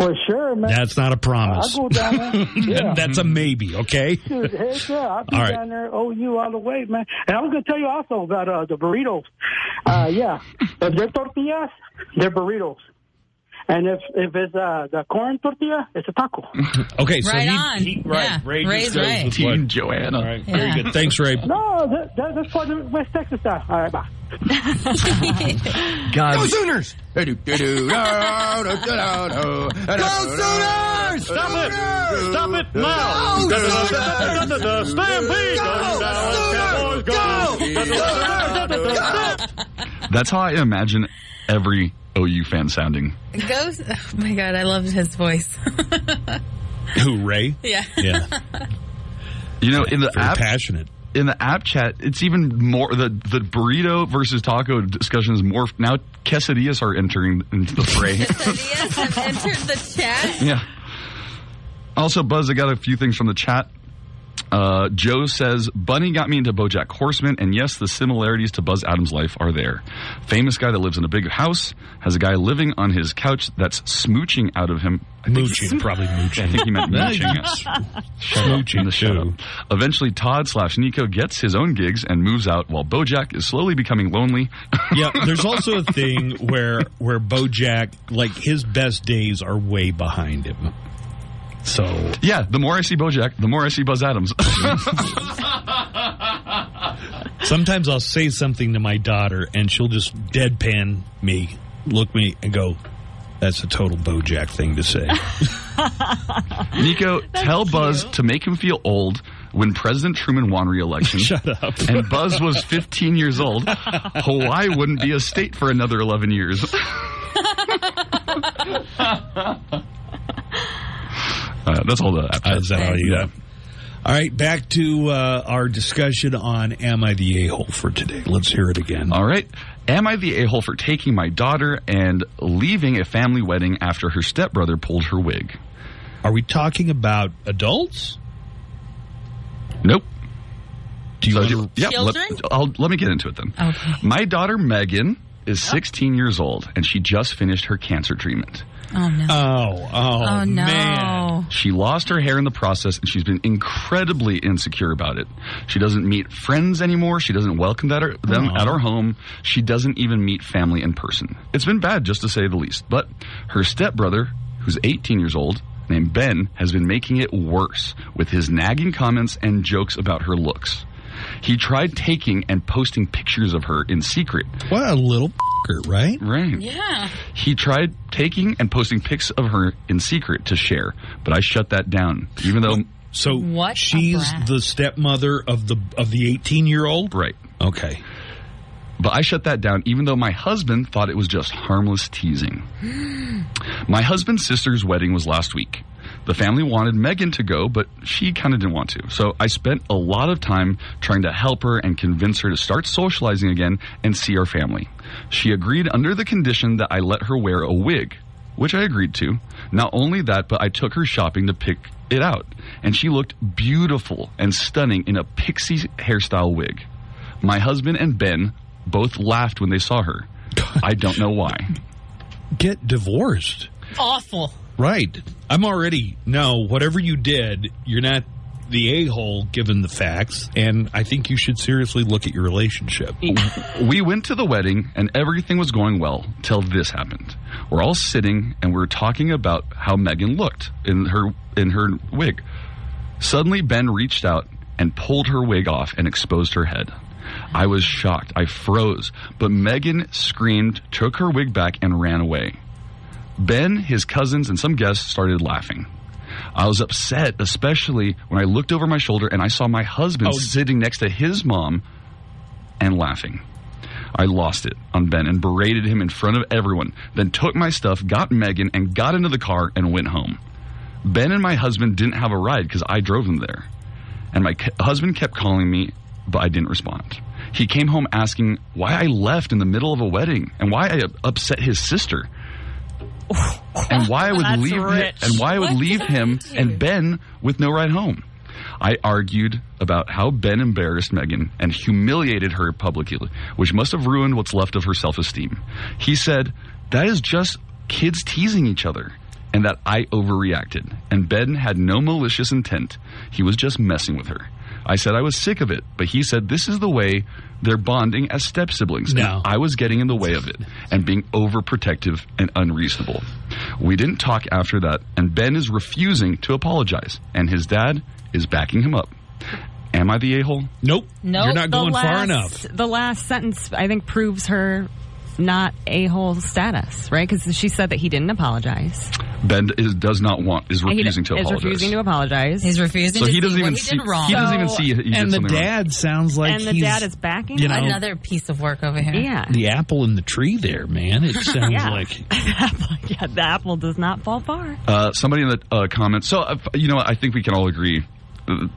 For sure, man. That's not a promise. I'll go down there. Yeah. That's a maybe, okay? Dude, heck yeah, I'll be All right. down there, OU all the way, man. And I was going to tell you also about uh, the burritos. Uh, yeah, their tortillas, they're burritos. And if if it's uh, the corn tortilla, it's a taco. Okay, so Right he, on. he- right. Yeah. Ray Ray's just goes right. with Team what- Joanna. All right, very good. Thanks, Ray. No, that, that, that's part of West Texas style. All right, bye. God, Go Sooners! Go Sooners! Stop it! Stop it now! Go, Sooners! Stampede! that's how I imagine every OU fan sounding. Goes. Oh my god, I loved his voice. Who, Ray? yeah. Yeah, You know, in the very app, passionate. in the app chat, it's even more the the burrito versus taco discussion is more now. Quesadillas are entering into the fray. Yes, have entered the chat. yeah. Also, Buzz, I got a few things from the chat. Uh, Joe says, Bunny got me into Bojack Horseman, and yes, the similarities to Buzz Adams' life are there. Famous guy that lives in a big house, has a guy living on his couch that's smooching out of him. I think- Mooching, probably mooching. I think he meant mooching. Smooching, up. too. Eventually, Todd slash Nico gets his own gigs and moves out while Bojack is slowly becoming lonely. yeah, there's also a thing where where Bojack, like his best days are way behind him. So yeah, the more I see Bojack, the more I see Buzz Adams. sometimes I'll say something to my daughter, and she'll just deadpan me, look me, and go, "That's a total Bojack thing to say." Nico, tell Buzz to make him feel old when President Truman won re-election. Shut up. And Buzz was 15 years old. Hawaii wouldn't be a state for another 11 years. Uh, that's all the Uh, is that all you Yeah. got? All right, back to uh, our discussion on "Am I the a-hole" for today? Let's hear it again. All right. Am I the a-hole for taking my daughter and leaving a family wedding after her stepbrother pulled her wig? Are we talking about adults? Nope. Do you So, wanna- yeah, let, Children? I'll, let me get into it then. Okay. My daughter Megan is 16 years old and she just finished her cancer treatment. Oh no. Oh, oh, Oh, no. man. She lost her hair in the process and she's been incredibly insecure about it. She doesn't meet friends anymore. She doesn't welcome that her, them Aw. at our home. She doesn't even meet family in person. It's been bad, just to say the least. But her stepbrother, who's 18 years old, named Ben, has been making it worse with his nagging comments and jokes about her looks. He tried taking and posting pictures of her in secret. What a little f***er, right? Right. Yeah. He tried taking and posting pics of her in secret to share, but I shut that down. Even though, So What she's the stepmother of the of the 18 year old. right. Okay. But I shut that down even though my husband thought it was just harmless teasing. my husband's sister's wedding was last week. The family wanted Megan to go, but she kind of didn't want to. So I spent a lot of time trying to help her and convince her to start socializing again and see our family. She agreed under the condition that I let her wear a wig, which I agreed to. Not only that, but I took her shopping to pick it out, and she looked beautiful and stunning in a pixie hairstyle wig. My husband and Ben both laughed when they saw her. I don't know why. Get divorced. Awful. Right. I'm already no. Whatever you did, you're not the a hole given the facts, and I think you should seriously look at your relationship. We went to the wedding and everything was going well till this happened. We're all sitting and we're talking about how Megan looked in her in her wig. Suddenly Ben reached out and pulled her wig off and exposed her head. I was shocked. I froze, but Megan screamed, took her wig back and ran away. Ben, his cousins, and some guests started laughing. I was upset, especially when I looked over my shoulder and I saw my husband Oh. sitting next to his mom and laughing. I lost it on Ben and berated him in front of everyone, then took my stuff, got Megan, and got into the car and went home. Ben and my husband didn't have a ride because I drove them there. And my husband kept calling me, but I didn't respond. He came home asking why I left in the middle of a wedding and why I upset his sister. And why I would leave him, rich. and why I would What leave him and Ben with no ride home. I argued about how Ben embarrassed Megan and humiliated her publicly, which must have ruined what's left of her self esteem. He said, That is just kids teasing each other, and that I overreacted. And Ben had no malicious intent. He was just messing with her. I said I was sick of it, but he said this is the way they're bonding as step siblings. No. I was getting in the way of it and being overprotective and unreasonable. We didn't talk after that, and Ben is refusing to apologize, and his dad is backing him up. Am I the a hole? Nope. No, You're not going last, far enough. The last sentence, I think, proves her not a hole status, right? Because she said that he didn't apologize. Ben is, does not want, is And he refusing to is apologize. refusing to apologize. He's refusing So to he doesn't see even what he see- did wrong. he doesn't even see he did and the something wrong. dad sounds like and the he's, dad is backing you him. know, Another piece of work over here. Yeah. the apple in the tree there, man. It sounds Yeah. like yeah, the apple does not fall far. Uh, somebody in the uh, comments. So, uh, you know? I think we can all agree uh,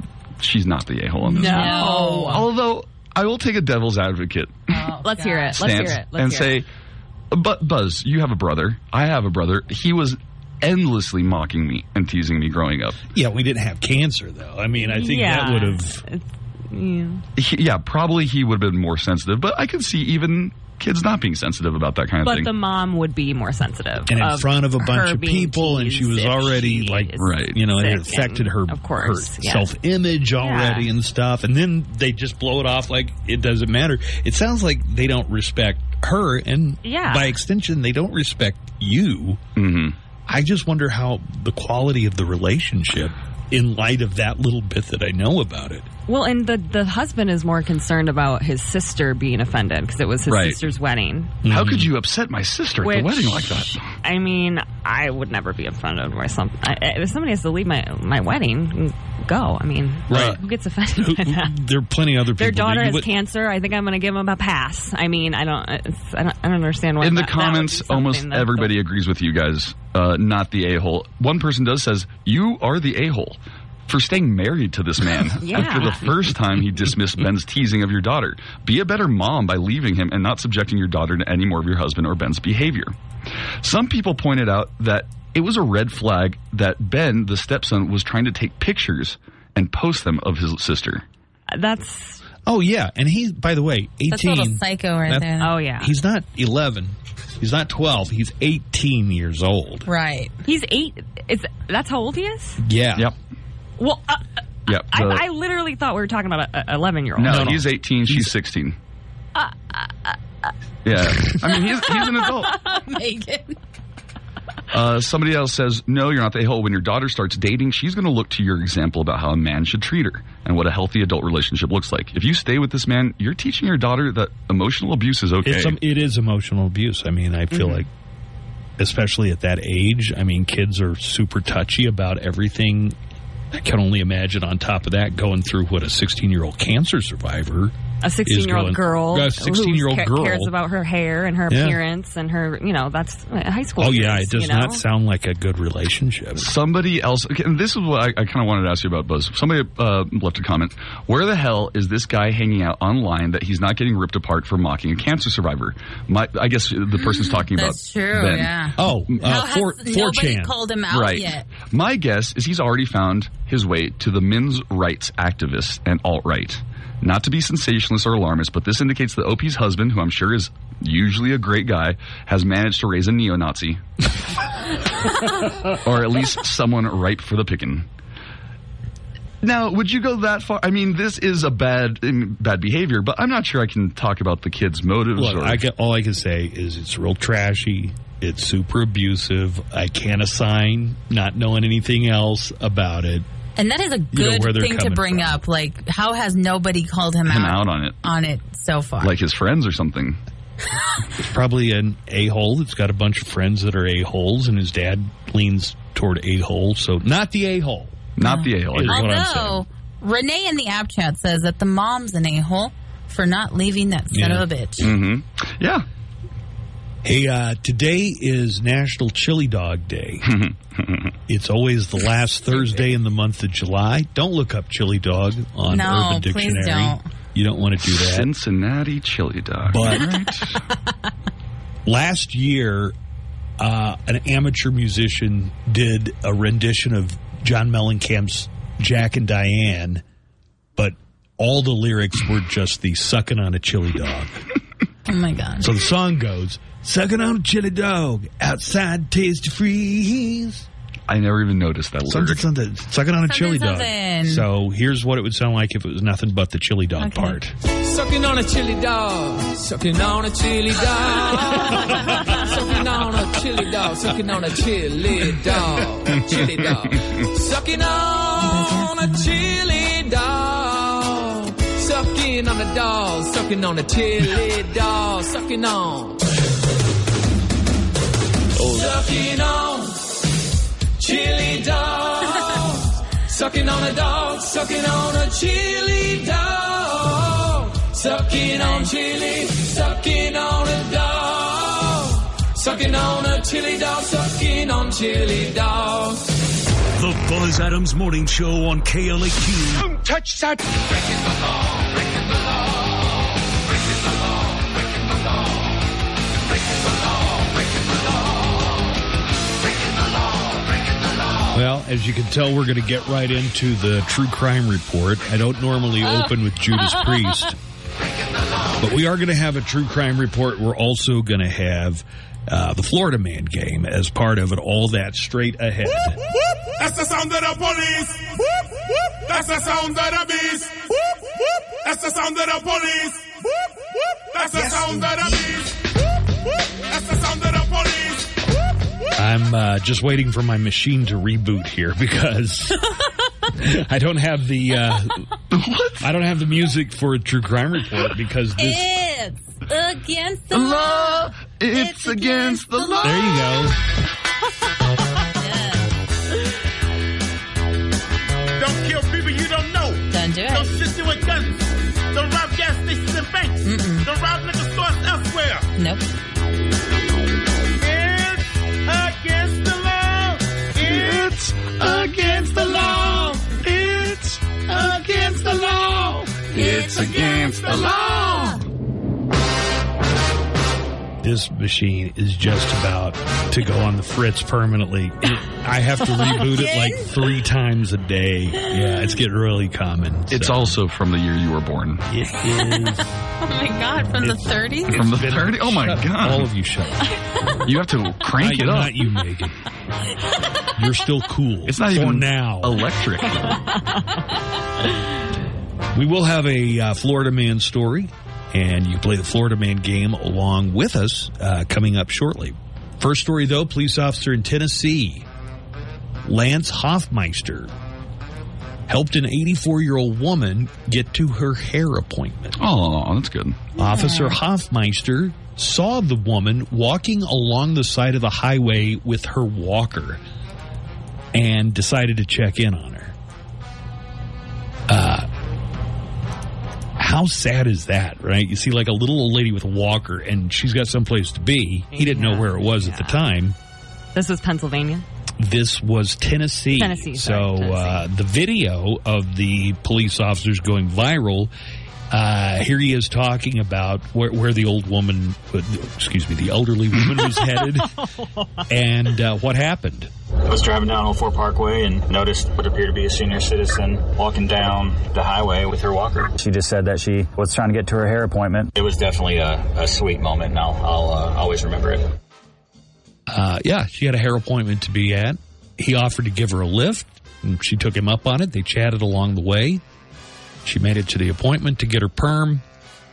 she's not the a hole in this. No. one. Although, I will take a devil's advocate oh, Let's hear it. Let's hear it. Let's and hear say, it. but Buzz, you have a brother. I have a brother. He was endlessly mocking me and teasing me growing up. yeah, we didn't have cancer though. I mean, I think Yeah. that would have Yeah. He, yeah, probably he would have been more sensitive, but I could see even kids not being sensitive about that kind of But thing. But the mom would be more sensitive. and in of front of a bunch of people, and she was already she like, Right. you know, it affected her, of course, her yeah. self image already Yeah. and stuff. And then they just blow it off like it doesn't matter. It sounds like they don't respect her, and Yeah. by extension, they don't respect you. hmm I just wonder how the quality of the relationship, in light of that little bit that I know about it. Well, and the the husband is more concerned about his sister being offended because it was his Right. sister's wedding. How could mm-hmm. you upset my sister at Which- the wedding like that? I mean, I would never be offended by something. If somebody has to leave my my wedding, go. I mean, Right. who gets offended by that? There are plenty of other people. Their daughter you has cancer. I think I'm going to give them a pass. I mean, I don't. It's, I don't. I don't understand why. In the that- that comments, be almost that- everybody agrees with you guys. Uh, not the a hole. One person does says you are the a hole for staying married to this man Yeah. after the first time he dismissed Ben's teasing of your daughter. Be a better mom by leaving him and not subjecting your daughter to any more of your husband or Ben's behavior. Some people pointed out that it was a red flag that Ben, the stepson, was trying to take pictures and post them of his sister. That's. Oh yeah, and he, by the way, eighteen. That's a little psycho right That- there. Oh yeah. He's not eleven. He's not twelve. He's eighteen years old. Right. He's eight. Is that's how old he is? Yeah. Yep. Well, uh, uh Yep. I, The- I literally thought we were talking about a eleven year old. no, he's 18, she's 16. Uh, uh, yeah. I mean, he's, he's an adult. Megan. Uh, somebody else says, no, you're not the a-hole. When your daughter starts dating, she's going to look to your example about how a man should treat her and what a healthy adult relationship looks like. If you stay with this man, you're teaching your daughter that emotional abuse is okay. It's um, it is emotional abuse. I mean, I feel Mm-hmm. like, especially at that age, I mean, kids are super touchy about everything. I can only imagine. On top of that, going through what a 16 year old cancer survivor, a 16 year old girl, a 16-year-old girl. cares about her hair and her Yeah. appearance and her, you know, that's uh, high school. Oh yeah, years, it does you know? not sound like a good relationship. Somebody else, okay, and this is what I, I kind of wanted to ask you about, Buzz. Somebody uh, left a comment. Where the hell is this guy hanging out online that he's not getting ripped apart for mocking a cancer survivor? My, I guess the person's talking about That's true, Ben. yeah. Oh, How uh, has four, nobody 4chan. called him out right. yet? My guess is he's already found his way to the men's rights activists and alt right. Not to be sensationalist or alarmist, but this indicates that OP's husband, who I'm sure is usually a great guy, has managed to raise a neo Nazi. or at least someone ripe for the picking. Now, would you go that far? I mean, this is a bad um, bad behavior, but I'm not sure I can talk about the kid's motives. Look, or, I get, all I can say is it's real trashy. It's super abusive. I can't assign not knowing anything else about it. And that is a good where they're thing to coming bring up. Like, how has nobody called him, him out, out on it, on it so far? like his friends or something. It's probably an a hole that's got a bunch of friends that are a holes, and his dad leans toward a hole. So not the a hole. Not the a-hole. I'm. Although Renee in the app chat says that the mom's an a hole for not leaving that son Yeah. of a bitch. Mm-hmm. Yeah. Hey, uh, today is National Chili Dog Day. it's always the last Thursday in the month of July. Don't look up chili dog on No, Urban please Dictionary. don't. You don't want to do that. Cincinnati chili dog. But last year, uh, an amateur musician did a rendition of John Mellencamp's Jack and Diane, but all the lyrics were just the sucking on a chili dog. Oh my god. So the song goes, sucking on a chili dog, outside Tastee Freez. I never even noticed that Something, lyric. something, sucking on a chili dog. So here's what it would sound like if it was nothing but the chili dog part. Sucking on a chili dog, sucking on a chili dog, sucking Sucking on a chili dog, sucking on a chili dog, chili dog. Sucking on a chili dog. Sucking on a dog, sucking on a chili dog, sucking on. Sucking on chili dog. Sucking on a dog, sucking on a chili dog. Sucking on chili, sucking on a dog. Sucking on a chili dog, sucking on chili dog. The Buzz Adams Morning Show on KLAQ. Don't touch that. Well, as you can tell, we're going to get right into the true crime report. I don't normally open with Judas Priest, but we are going to have a true crime report. We're also going to have uh, the Florida Man game as part of it. All that straight ahead. That's the sound of the police. That's the sound of the beast. That's the sound of the police. Uh, just waiting for my machine to reboot here because I don't have the uh, I don't have the music for a true crime report because this. It's against the law. It's against the law. There you go. Don't kill people you don't know. Don't do it. Don't shoot you with guns. Don't rob gas stations and banks. Don't rob liquor stores elsewhere. Nope. It's against the law. This machine is just about to go on the fritz permanently. It- I have to reboot it like three times a day. Yeah, it's getting really common. It's also from the year you were born. It is. Oh my god, from the 30s? From the 30? Oh my god. All of you shut up. You have to crank Not- it up. Not you, Megan. You're still cool. It's not For even now. electric. We will have a uh, Florida Man story, and you play the Florida Man game along with us uh, coming up shortly. First story, though, police officer in Tennessee, Lance Hoffmeister, helped an 84 year old woman get to her hair appointment. Oh, that's good. Officer Hoffmeister saw the woman walking along the side of the highway with her walker and decided to check in on her. Uh, how sad is that, right? You see, like a little old lady with a walker, and she's got someplace to be. He didn't know where it was at the time. This was Pennsylvania. This was Tennessee. Tennessee, So sorry, Uh, the video of the police officers going viral. Uh, here he is talking about where, where the old woman, excuse me, the elderly woman was headed, and uh, what happened. I was driving down Old Fort Parkway and noticed what appeared to be a senior citizen walking down the highway with her walker. She just said that she was trying to get to her hair appointment. It was definitely a, a sweet moment, and I'll, I'll uh, always remember it. Uh, yeah, she had a hair appointment to be at. He offered to give her a lift, and she took him up on it. They chatted along the way. She made it to the appointment to get her perm,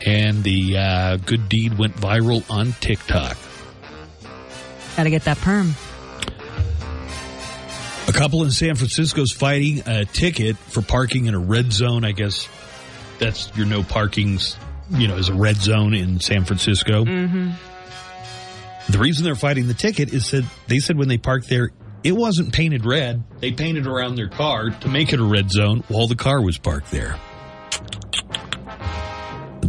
and the uh, good deed went viral on TikTok. Got to get that perm. A couple in San Francisco is fighting a ticket for parking in a red zone. I guess that's your no parking's, you know, is a red zone in San Francisco. Mm-hmm. The reason they're fighting the ticket is that they said when they parked there, it wasn't painted red. They painted around their car to make it a red zone while the car was parked there.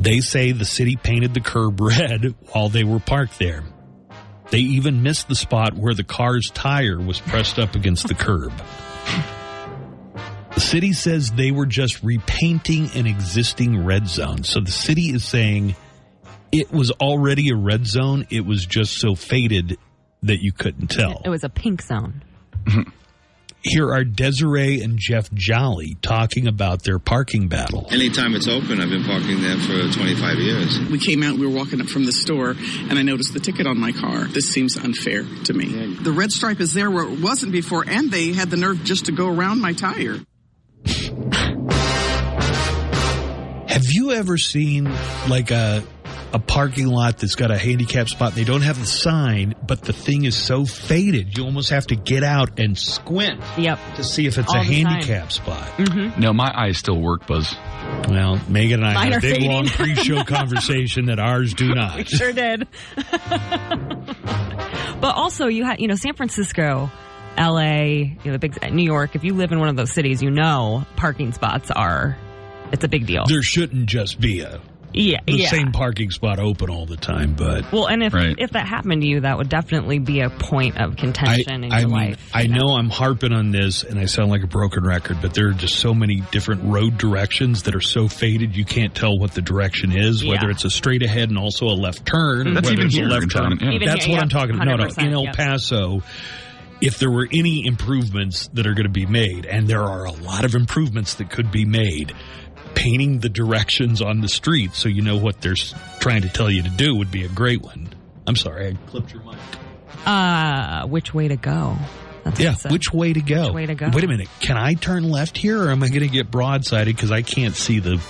They say the city painted the curb red while they were parked there. They even missed the spot where the car's tire was pressed up against the curb. The city says they were just repainting an existing red zone. So the city is saying it was already a red zone. It was just so faded that you couldn't tell. It was a pink zone. Here are Desiree and Jeff Jolly talking about their parking battle. Anytime it's open, I've been parking there for 25 years. We came out, we were walking up from the store, and I noticed the ticket on my car. This seems unfair to me. The red stripe is there where it wasn't before, and they had the nerve just to go around my tire. Have you ever seen like a a parking lot that's got a handicap spot. They don't have the sign, but the thing is so faded, you almost have to get out and squint. Yep. To see if it's All a the time. handicap spot. Mm-hmm. No, my eyes still work, Buzz. Well, Megan and I Mine had a big fading. long pre-show conversation that ours do not. We not. sure did. but also, you had, you know, San Francisco, L.A., you know, the big New York. If you live in one of those cities, you know parking spots are. It's a big deal. There shouldn't just be a yeah, the yeah. same parking spot open all the time, but Well, and if Right. if that happened to you, that would definitely be a point of I, contention in I your mean, life. I know I'm harping on this and I sound like a broken record, but there are just so many different road directions that are so faded you can't tell what the direction is, Yeah. whether it's a straight ahead and also a left turn, mm-hmm. or That's whether even it's a left turn. yeah. That's here, what I'm talking about. No, no, in El yep. Paso, if there were any improvements that are going to be made, and there are a lot of improvements that could be made, painting the directions on the street so you know what they're trying to tell you to do would be a great one. I'm sorry, I clipped your mic. uh, which way to go? That's Yeah, which way to go? Which way to go? Wait a minute. Can I turn left here, or am I going to get broadsided because I can't see the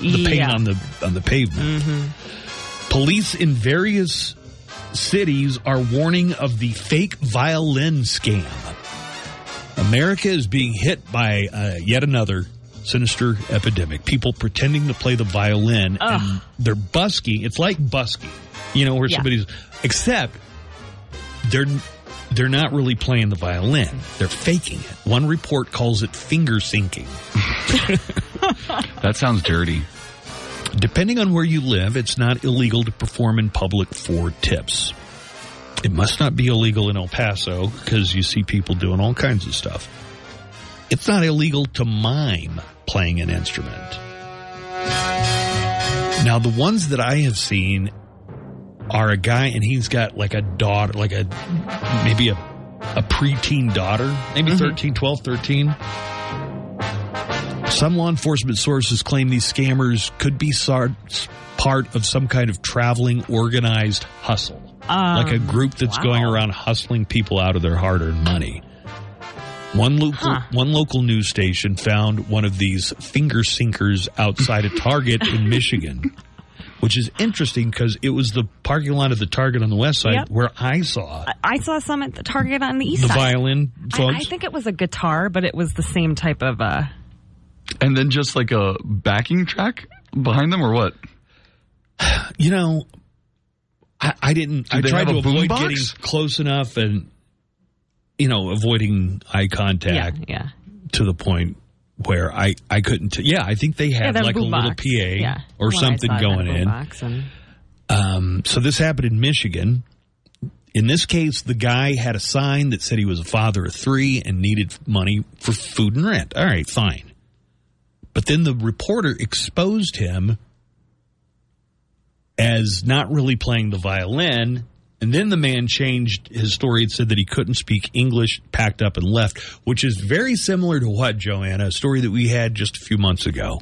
the paint Yeah. on the on the pavement? Mm-hmm. Police in various cities are warning of the fake violin scam. America is being hit by uh, yet another sinister epidemic. People pretending to play the violin and they're busking. It's like busking, you know, where Yeah. somebody's except they're they're not really playing the violin. They're faking it. One report calls it finger sinking. That sounds dirty. Depending on where you live, it's not illegal to perform in public for tips. It must not be illegal in El Paso because you see people doing all kinds of stuff. It's not illegal to mime playing an instrument. Now, the ones that I have seen are a guy and he's got like a daughter, like a maybe a, a preteen daughter, maybe Mm-hmm. thirteen, twelve, thirteen. 13, 12, 13. Some law enforcement sources claim these scammers could be part of some kind of traveling organized hustle. like a Um, group that's wow. going around hustling people out of their hard-earned money. One local Huh. one local news station found one of these finger sinkers outside a Target in Michigan, which is interesting because it was the parking lot of the Target on the west side Yep. where I saw I- I saw some at the Target on the east the side. violin I. I think it was a guitar, but it was the same type of. uh And then just like a backing track behind them, or what? you know, I, I didn't. Do I tried to avoid boombox? getting close enough and you know avoiding eye contact yeah. to the point where I I couldn't. T- yeah, I think they had have like a little. PA Yeah. or I something saw it, it had going in. and- Um, so this happened in Michigan. In this case, the guy had a sign that said he was a father of three and needed money for food and rent. All right, fine. But then the reporter exposed him as not really playing the violin. And then the man changed his story and said that he couldn't speak English, packed up and left, which is very similar to what, Joanna, a story that we had just a few months ago.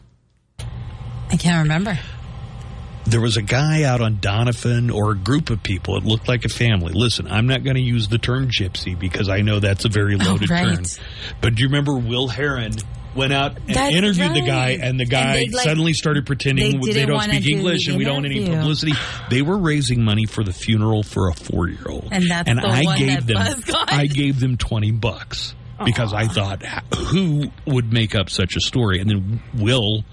I can't remember. there was a guy out on Donovan or a group of people. It looked like a family. Listen, I'm not going to use the term gypsy because I know that's a very oh, loaded right. term. But do you remember Will Heron went out and That's interviewed the guy, and the guy they, like, suddenly started pretending they they, don't speak do English and we don't want any publicity. They were raising money for the funeral for a four year old, And that's the I one gave that them I gave them twenty bucks because I thought who would make up such a story, and then Will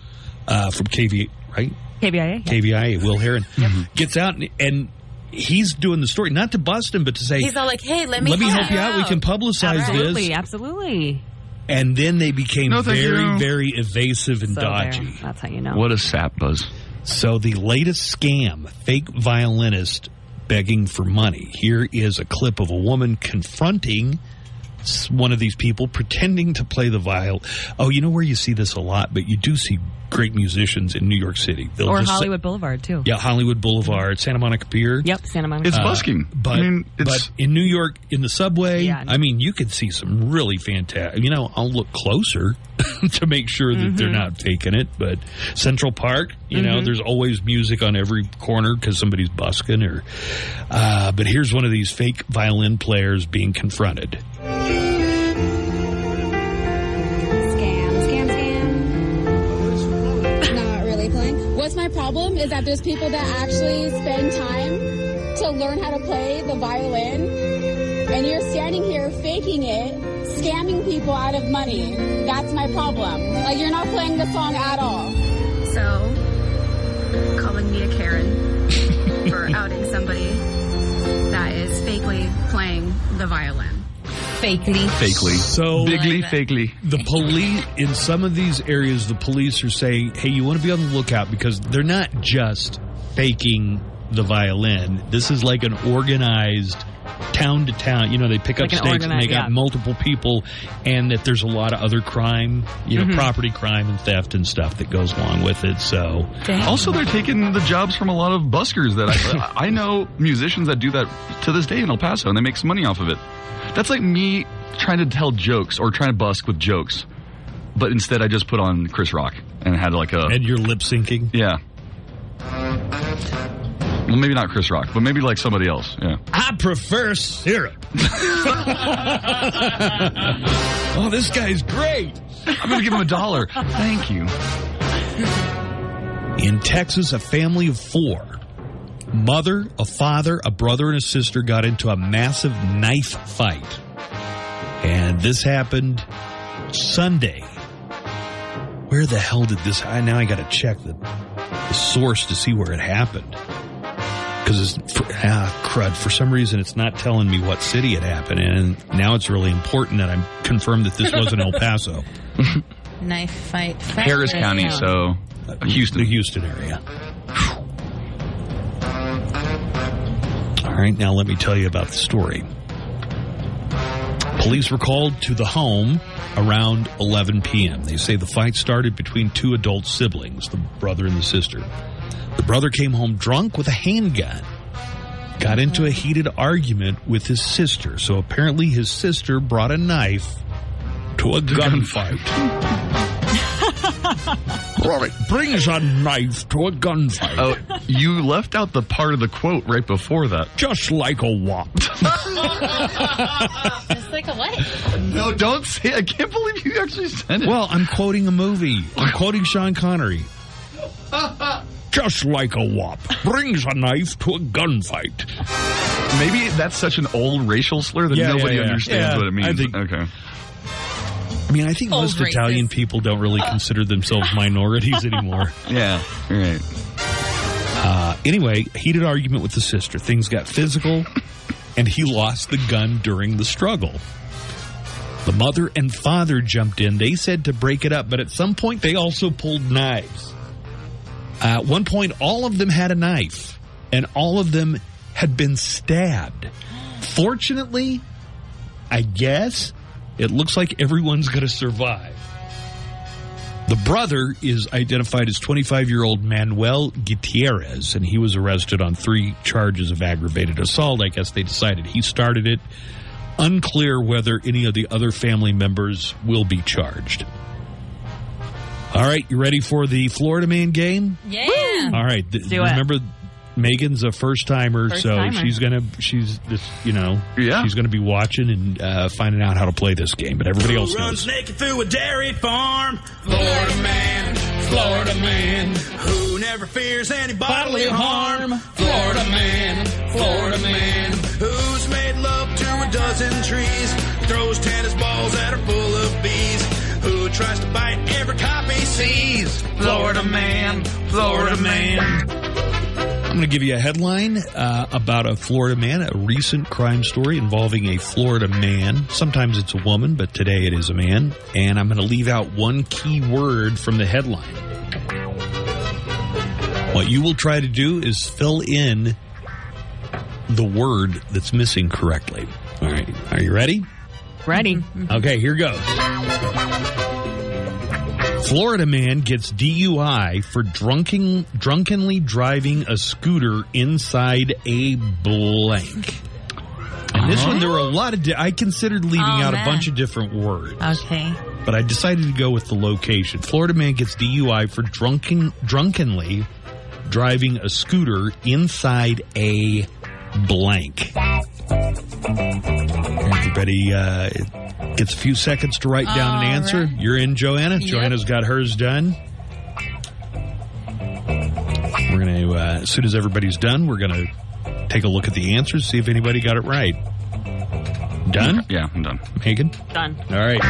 uh, from KV right KBIA. yeah. KVIA, Will Heron, gets out and, and he's doing the story, not to bust him, but to say, He's all like, "Hey, let me let me help help you out. We can publicize Absolutely, this. absolutely. And then they became No, very, you. very evasive and So there. dodgy. That's how you know. What a sap buzz. So the latest scam, fake violinist begging for money. Here is a clip of a woman confronting s- one of these people pretending to play the viol. Oh, you know where you see this a lot, but you do see great musicians in New York City. They'll or just say- Hollywood Boulevard too. yeah, Hollywood Boulevard, Santa Monica Pier. Yep, Santa Monica. It's Uh, busking. But, I mean, it's but in New York, in the subway, Yeah. I mean, you could see some really fantastic. You know, I'll look closer to make sure that they're Mm-hmm. not faking it. But Central Park, you know, there's always music on every corner because somebody's busking. Or, uh, but here's one of these fake violin players being confronted. Is that there's people that actually spend time to learn how to play the violin, and you're standing here faking it, scamming people out of money. That's my problem. Like, you're not playing the song at all. So, calling me a Karen for outing somebody that is fakely playing the violin. Fakely. Fakely. So Bigly, fakely. The police in some of these areas, the police are saying, "Hey, you want to be on the lookout because they're not just faking the violin. This is like an organized." Town to town, you know, they pick up Like an stakes and they got yeah. multiple people, and that there's a lot of other crime, you know, Mhm. property crime and theft and stuff that goes along with it. So, Also, they're taking the jobs from a lot of buskers that I, I know musicians that do that to this day in El Paso, and they make some money off of it. That's like me trying to tell jokes or trying to busk with jokes, but instead I just put on Chris Rock and had like a and you're lip syncing. yeah. Well, maybe not Chris Rock, but maybe like somebody else. Yeah. I prefer syrup. oh, this guy's great. I'm going to give him a dollar. Thank you. In Texas, a family of four mother, a father, a brother, and a sister got into a massive knife fight. And this happened Sunday. Where the hell did this? I now I got to check the, the source to see where it happened. Because it's for, ah, crud. For some reason, it's not telling me what city it happened in. And now it's really important that I'm confirmed that this wasn't El Paso, Knife fight. Harris County, so Houston, the Houston area. All right, now let me tell you about the story. Police were called to the home around 11 p.m. They say the fight started between two adult siblings, the brother and the sister. The brother came home drunk with a handgun, got into a heated argument with his sister. So apparently his sister brought a knife to a gunfight. Right. Brings a knife to a gunfight. Oh, you left out the part of the quote right before that. Just like a wop. Just like a what? No, don't say. I can't believe you actually said it. Well, I'm quoting a movie. I'm quoting Sean Connery. Just like a wop. Brings a knife to a gunfight. Maybe that's such an old racial slur that Yeah, yeah, nobody yeah. understands Yeah, what it means. I think- okay. I mean, I think Old most racist. Italian people don't really consider themselves minorities anymore. Yeah, right. Uh, anyway, heated argument with the sister. Things got physical, and he lost the gun during the struggle. The mother and father jumped in. They said to break it up, but at some point they also pulled knives. Uh, at one point, all of them had a knife, and all of them had been stabbed. Fortunately, I guess it looks like everyone's going to survive. The brother is identified as 25 year old Manuel Gutierrez, and he was arrested on three charges of aggravated assault. I guess they decided he started it. Unclear whether any of the other family members will be charged. All right, you ready for the Florida Man game? Yeah. All right, th- do it. Remember Megan's a first timer, First so timer. she's gonna she's this you know Yeah. she's gonna be watching and uh, finding out how to play this game. But everybody else runs knows. naked through a dairy farm? Florida man, Florida man, who never fears any bodily harm. Florida man, Florida man, who's made love to a dozen trees, throws tennis balls that are full of bees, who tries to bite every cop he sees. Florida man, Florida man. I'm going to give you a headline uh, about a Florida man, a recent crime story involving a Florida man. Sometimes it's a woman, but today it is a man. And I'm going to leave out one key word from the headline. What you will try to do is fill in the word that's missing correctly. All right. Are you ready? Ready? Okay, here goes. Florida man gets DUI for drunken, drunkenly driving a scooter inside a blank. And this one, there were a lot of. Di- I considered leaving Oh, out man. a bunch of different words, Okay. but I decided to go with the location. Florida man gets DUI for drunken, drunkenly driving a scooter inside a blank. Everybody uh, gets a few seconds to write down an answer. right. You're in, Joanna. Yep. Joanna's got hers done. We're going to, uh, as soon as everybody's done, we're going to take a look at the answers, see if anybody got it right. Done? Yeah, I'm done. Megan? Done. All right.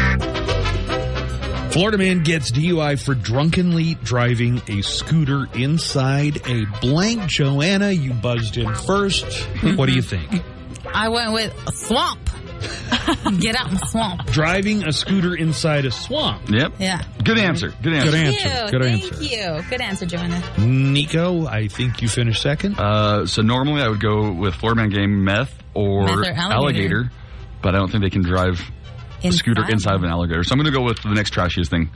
Florida man gets DUI for drunkenly driving a scooter inside a blank. Joanna, you buzzed in first. What do you think? I went with a swamp. Get out my swamp. Driving a scooter inside a swamp. Yep. Yeah. Good answer. Good answer. Good Thank answer. you. Good Thank you. Good answer, Joanna. Nico, I think you finished second. Uh, so normally I would go with Florida Man game meth or, Meth or alligator. alligator. but I don't think they can drive a scooter Inside. inside of an alligator. So I'm going to go with the next trashiest thing.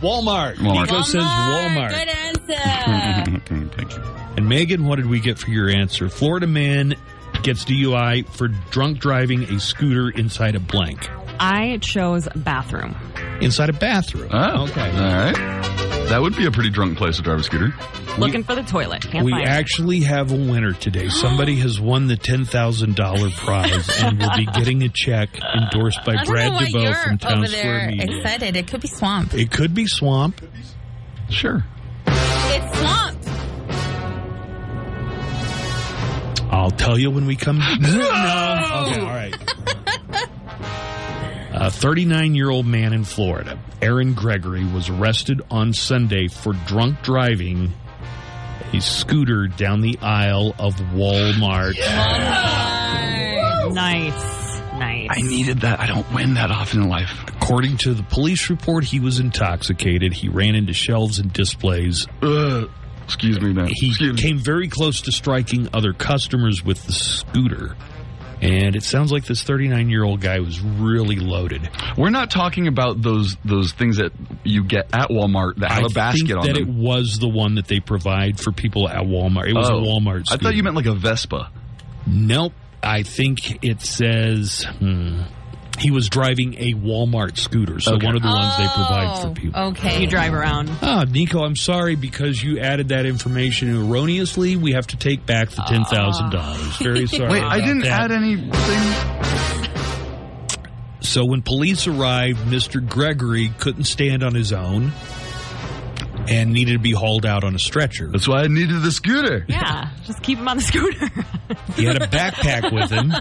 Walmart. Walmart. Nico says Walmart. Good answer. Thank you. And Megan, what did we get for your answer? Florida man gets DUI for drunk driving a scooter inside a blank. I chose bathroom. Inside a bathroom. Oh, okay. All right. That would be a pretty drunk place to drive a scooter. Looking for the toilet. Can't we find it. actually have a winner today. Somebody has won the ten thousand dollar prize and will be getting a check endorsed by Brad know why DeBoe you're from Town over Square Media. excited. It could be swamp. It could be swamp. Sure. I'll tell you when we come. no. Okay. All right. A 39 year old man in Florida, Aaron Gregory, was arrested on Sunday for drunk driving a scooter down the aisle of Walmart. Nice. Nice. I needed that. I don't win that often in life. According to the police report, he was intoxicated. He ran into shelves and displays. Ugh. Excuse me, man. He Excuse me. came very close to striking other customers with the scooter. And it sounds like this 39 year old guy was really loaded. We're not talking about those those things that you get at Walmart that have I a basket think on that them. it was the one that they provide for people at Walmart. It was Oh. a Walmart. I thought you meant like a Vespa. Nope. I think it says hmm, he was driving a Walmart scooter. So Okay. one of the ones they provide Oh, for people. Okay. You drive around. Ah, Nico, I'm sorry because you added that information erroneously. We have to take back the ten thousand dollars. Very sorry. Wait, I didn't that. add anything. So when police arrived, Mr. Gregory couldn't stand on his own and needed to be hauled out on a stretcher. That's why I needed the scooter. Yeah. Just keep him on the scooter. He had a backpack with him.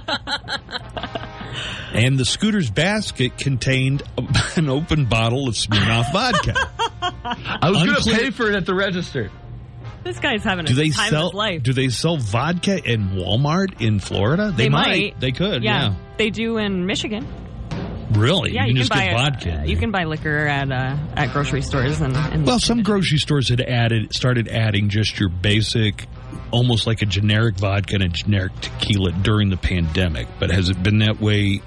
And the scooter's basket contained an open bottle of Smirnoff vodka. I was going to pay for it at the register. this guy's having Do a they time of sell his life. Do they sell vodka in Walmart in Florida? They might. They could. Yeah. They do in Michigan. Really? Yeah, you can you, just can buy get vodka. Uh, you can buy liquor at uh, at grocery stores and, and Well, some grocery stores had added, started adding just your basic, almost like a generic vodka and a generic tequila during the pandemic. But has it been that way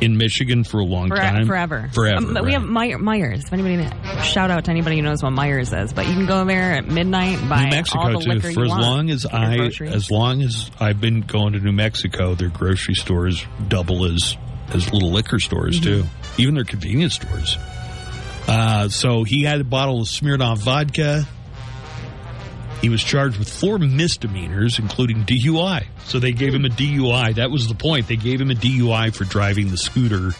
in Michigan for a long For- time? forever. Forever. Um, but We have Meijer, Meijer's. If anybody shout out to anybody who knows what Meijer's is, but you can go there at midnight and buy New Mexico all the too. liquor For you as want. long as I, groceries. as long as I've been going to New Mexico, their grocery stores double as as little liquor stores Mm-hmm. too. Even their convenience stores. Uh, so he had a bottle of Smirnoff vodka. He was charged with four misdemeanors, including DUI. So they gave him a DUI. That was the point. They gave him a DUI for driving the scooter.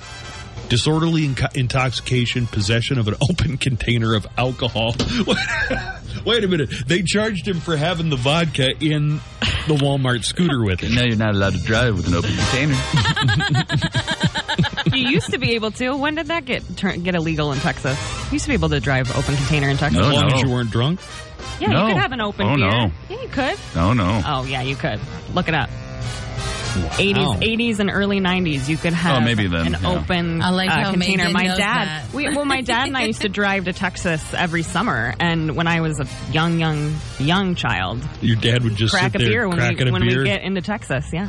Disorderly inco- intoxication, possession of an open container of alcohol. Wait a minute. They charged him for having the vodka in the Walmart scooter with him. Now you're not allowed to drive with an open container. you used to be able to. When did that get turn, get illegal in Texas? You used to be able to drive open container in Texas. As long no. as you weren't drunk. Yeah, No. you could have an open Oh, beer. no. Yeah, you could. No, no. Oh yeah, you could. Look it up. Wow. 80s, 80s and early 90s, you could have Oh, maybe then, an yeah. open I like uh, container. Megan My dad, we, well, my dad and I used to drive to Texas every summer, and when I was a young, young, young child, Your dad would just crack sit a there beer when we when beer. we get into Texas. Yeah,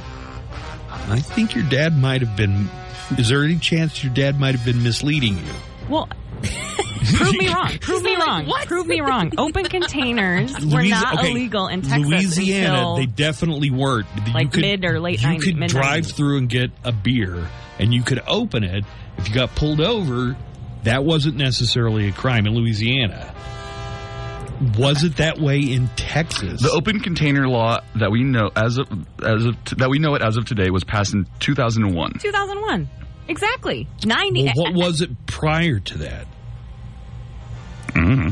I think your dad might have been. Is there any chance your dad might have been misleading you? well. Prove me wrong. Prove me wrong. What? Prove me wrong. Open containers were not okay, illegal in Texas Louisiana, until they definitely weren't. You like mid or late 90s. You 90s, could mid drive 90s. through and get a beer, and you could open it. If you got pulled over, that wasn't necessarily a crime in Louisiana. Was it that way in Texas? The open container law that we know as of as of that we know it as of today was passed in 2001. 2001. Exactly. 90. well, what was it prior to that? hmm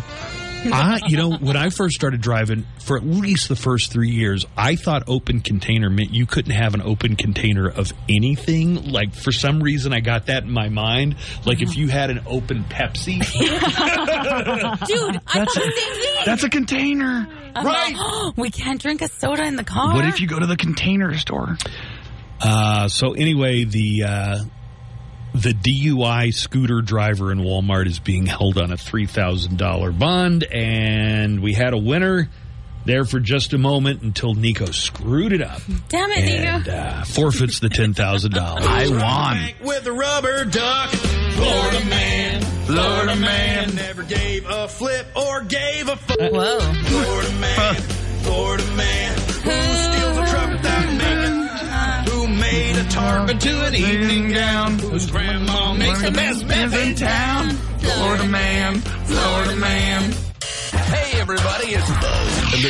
I, you know, when I first started driving, for at least the first three years, I thought open container meant you couldn't have an open container of anything. Like for some reason, I got that in my mind. Like if you had an open Pepsi, Dude, I thought the same thing. That's a container. I'm like, we can't drink a soda in the car. What if you go to the container store? Uh, so anyway, the uh, the DUI scooter driver in Walmart is being held on a three thousand dollar bond, and we had a winner there for just a moment until Nico screwed it up Damn it, and Nico. uh, forfeits the ten thousand dollars. I won. With a rubber duck, Florida man, Florida man, never gave a flip or gave a fuck. Whoa. Florida man, Florida man, tarp into an evening gown, whose grandma makes the best meth in town. Florida man, Florida man. Hey everybody, it's Buzz. And the